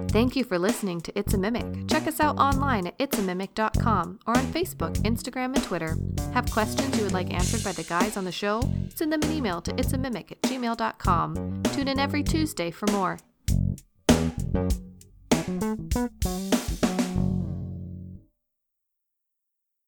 Thank you for listening to It's a Mimic. Check us out online at it'samimic.com or on Facebook, Instagram, and Twitter. Have questions you would like answered by the guys on the show? Send them an email to it'samimic at gmail.com. Tune in every Tuesday for more.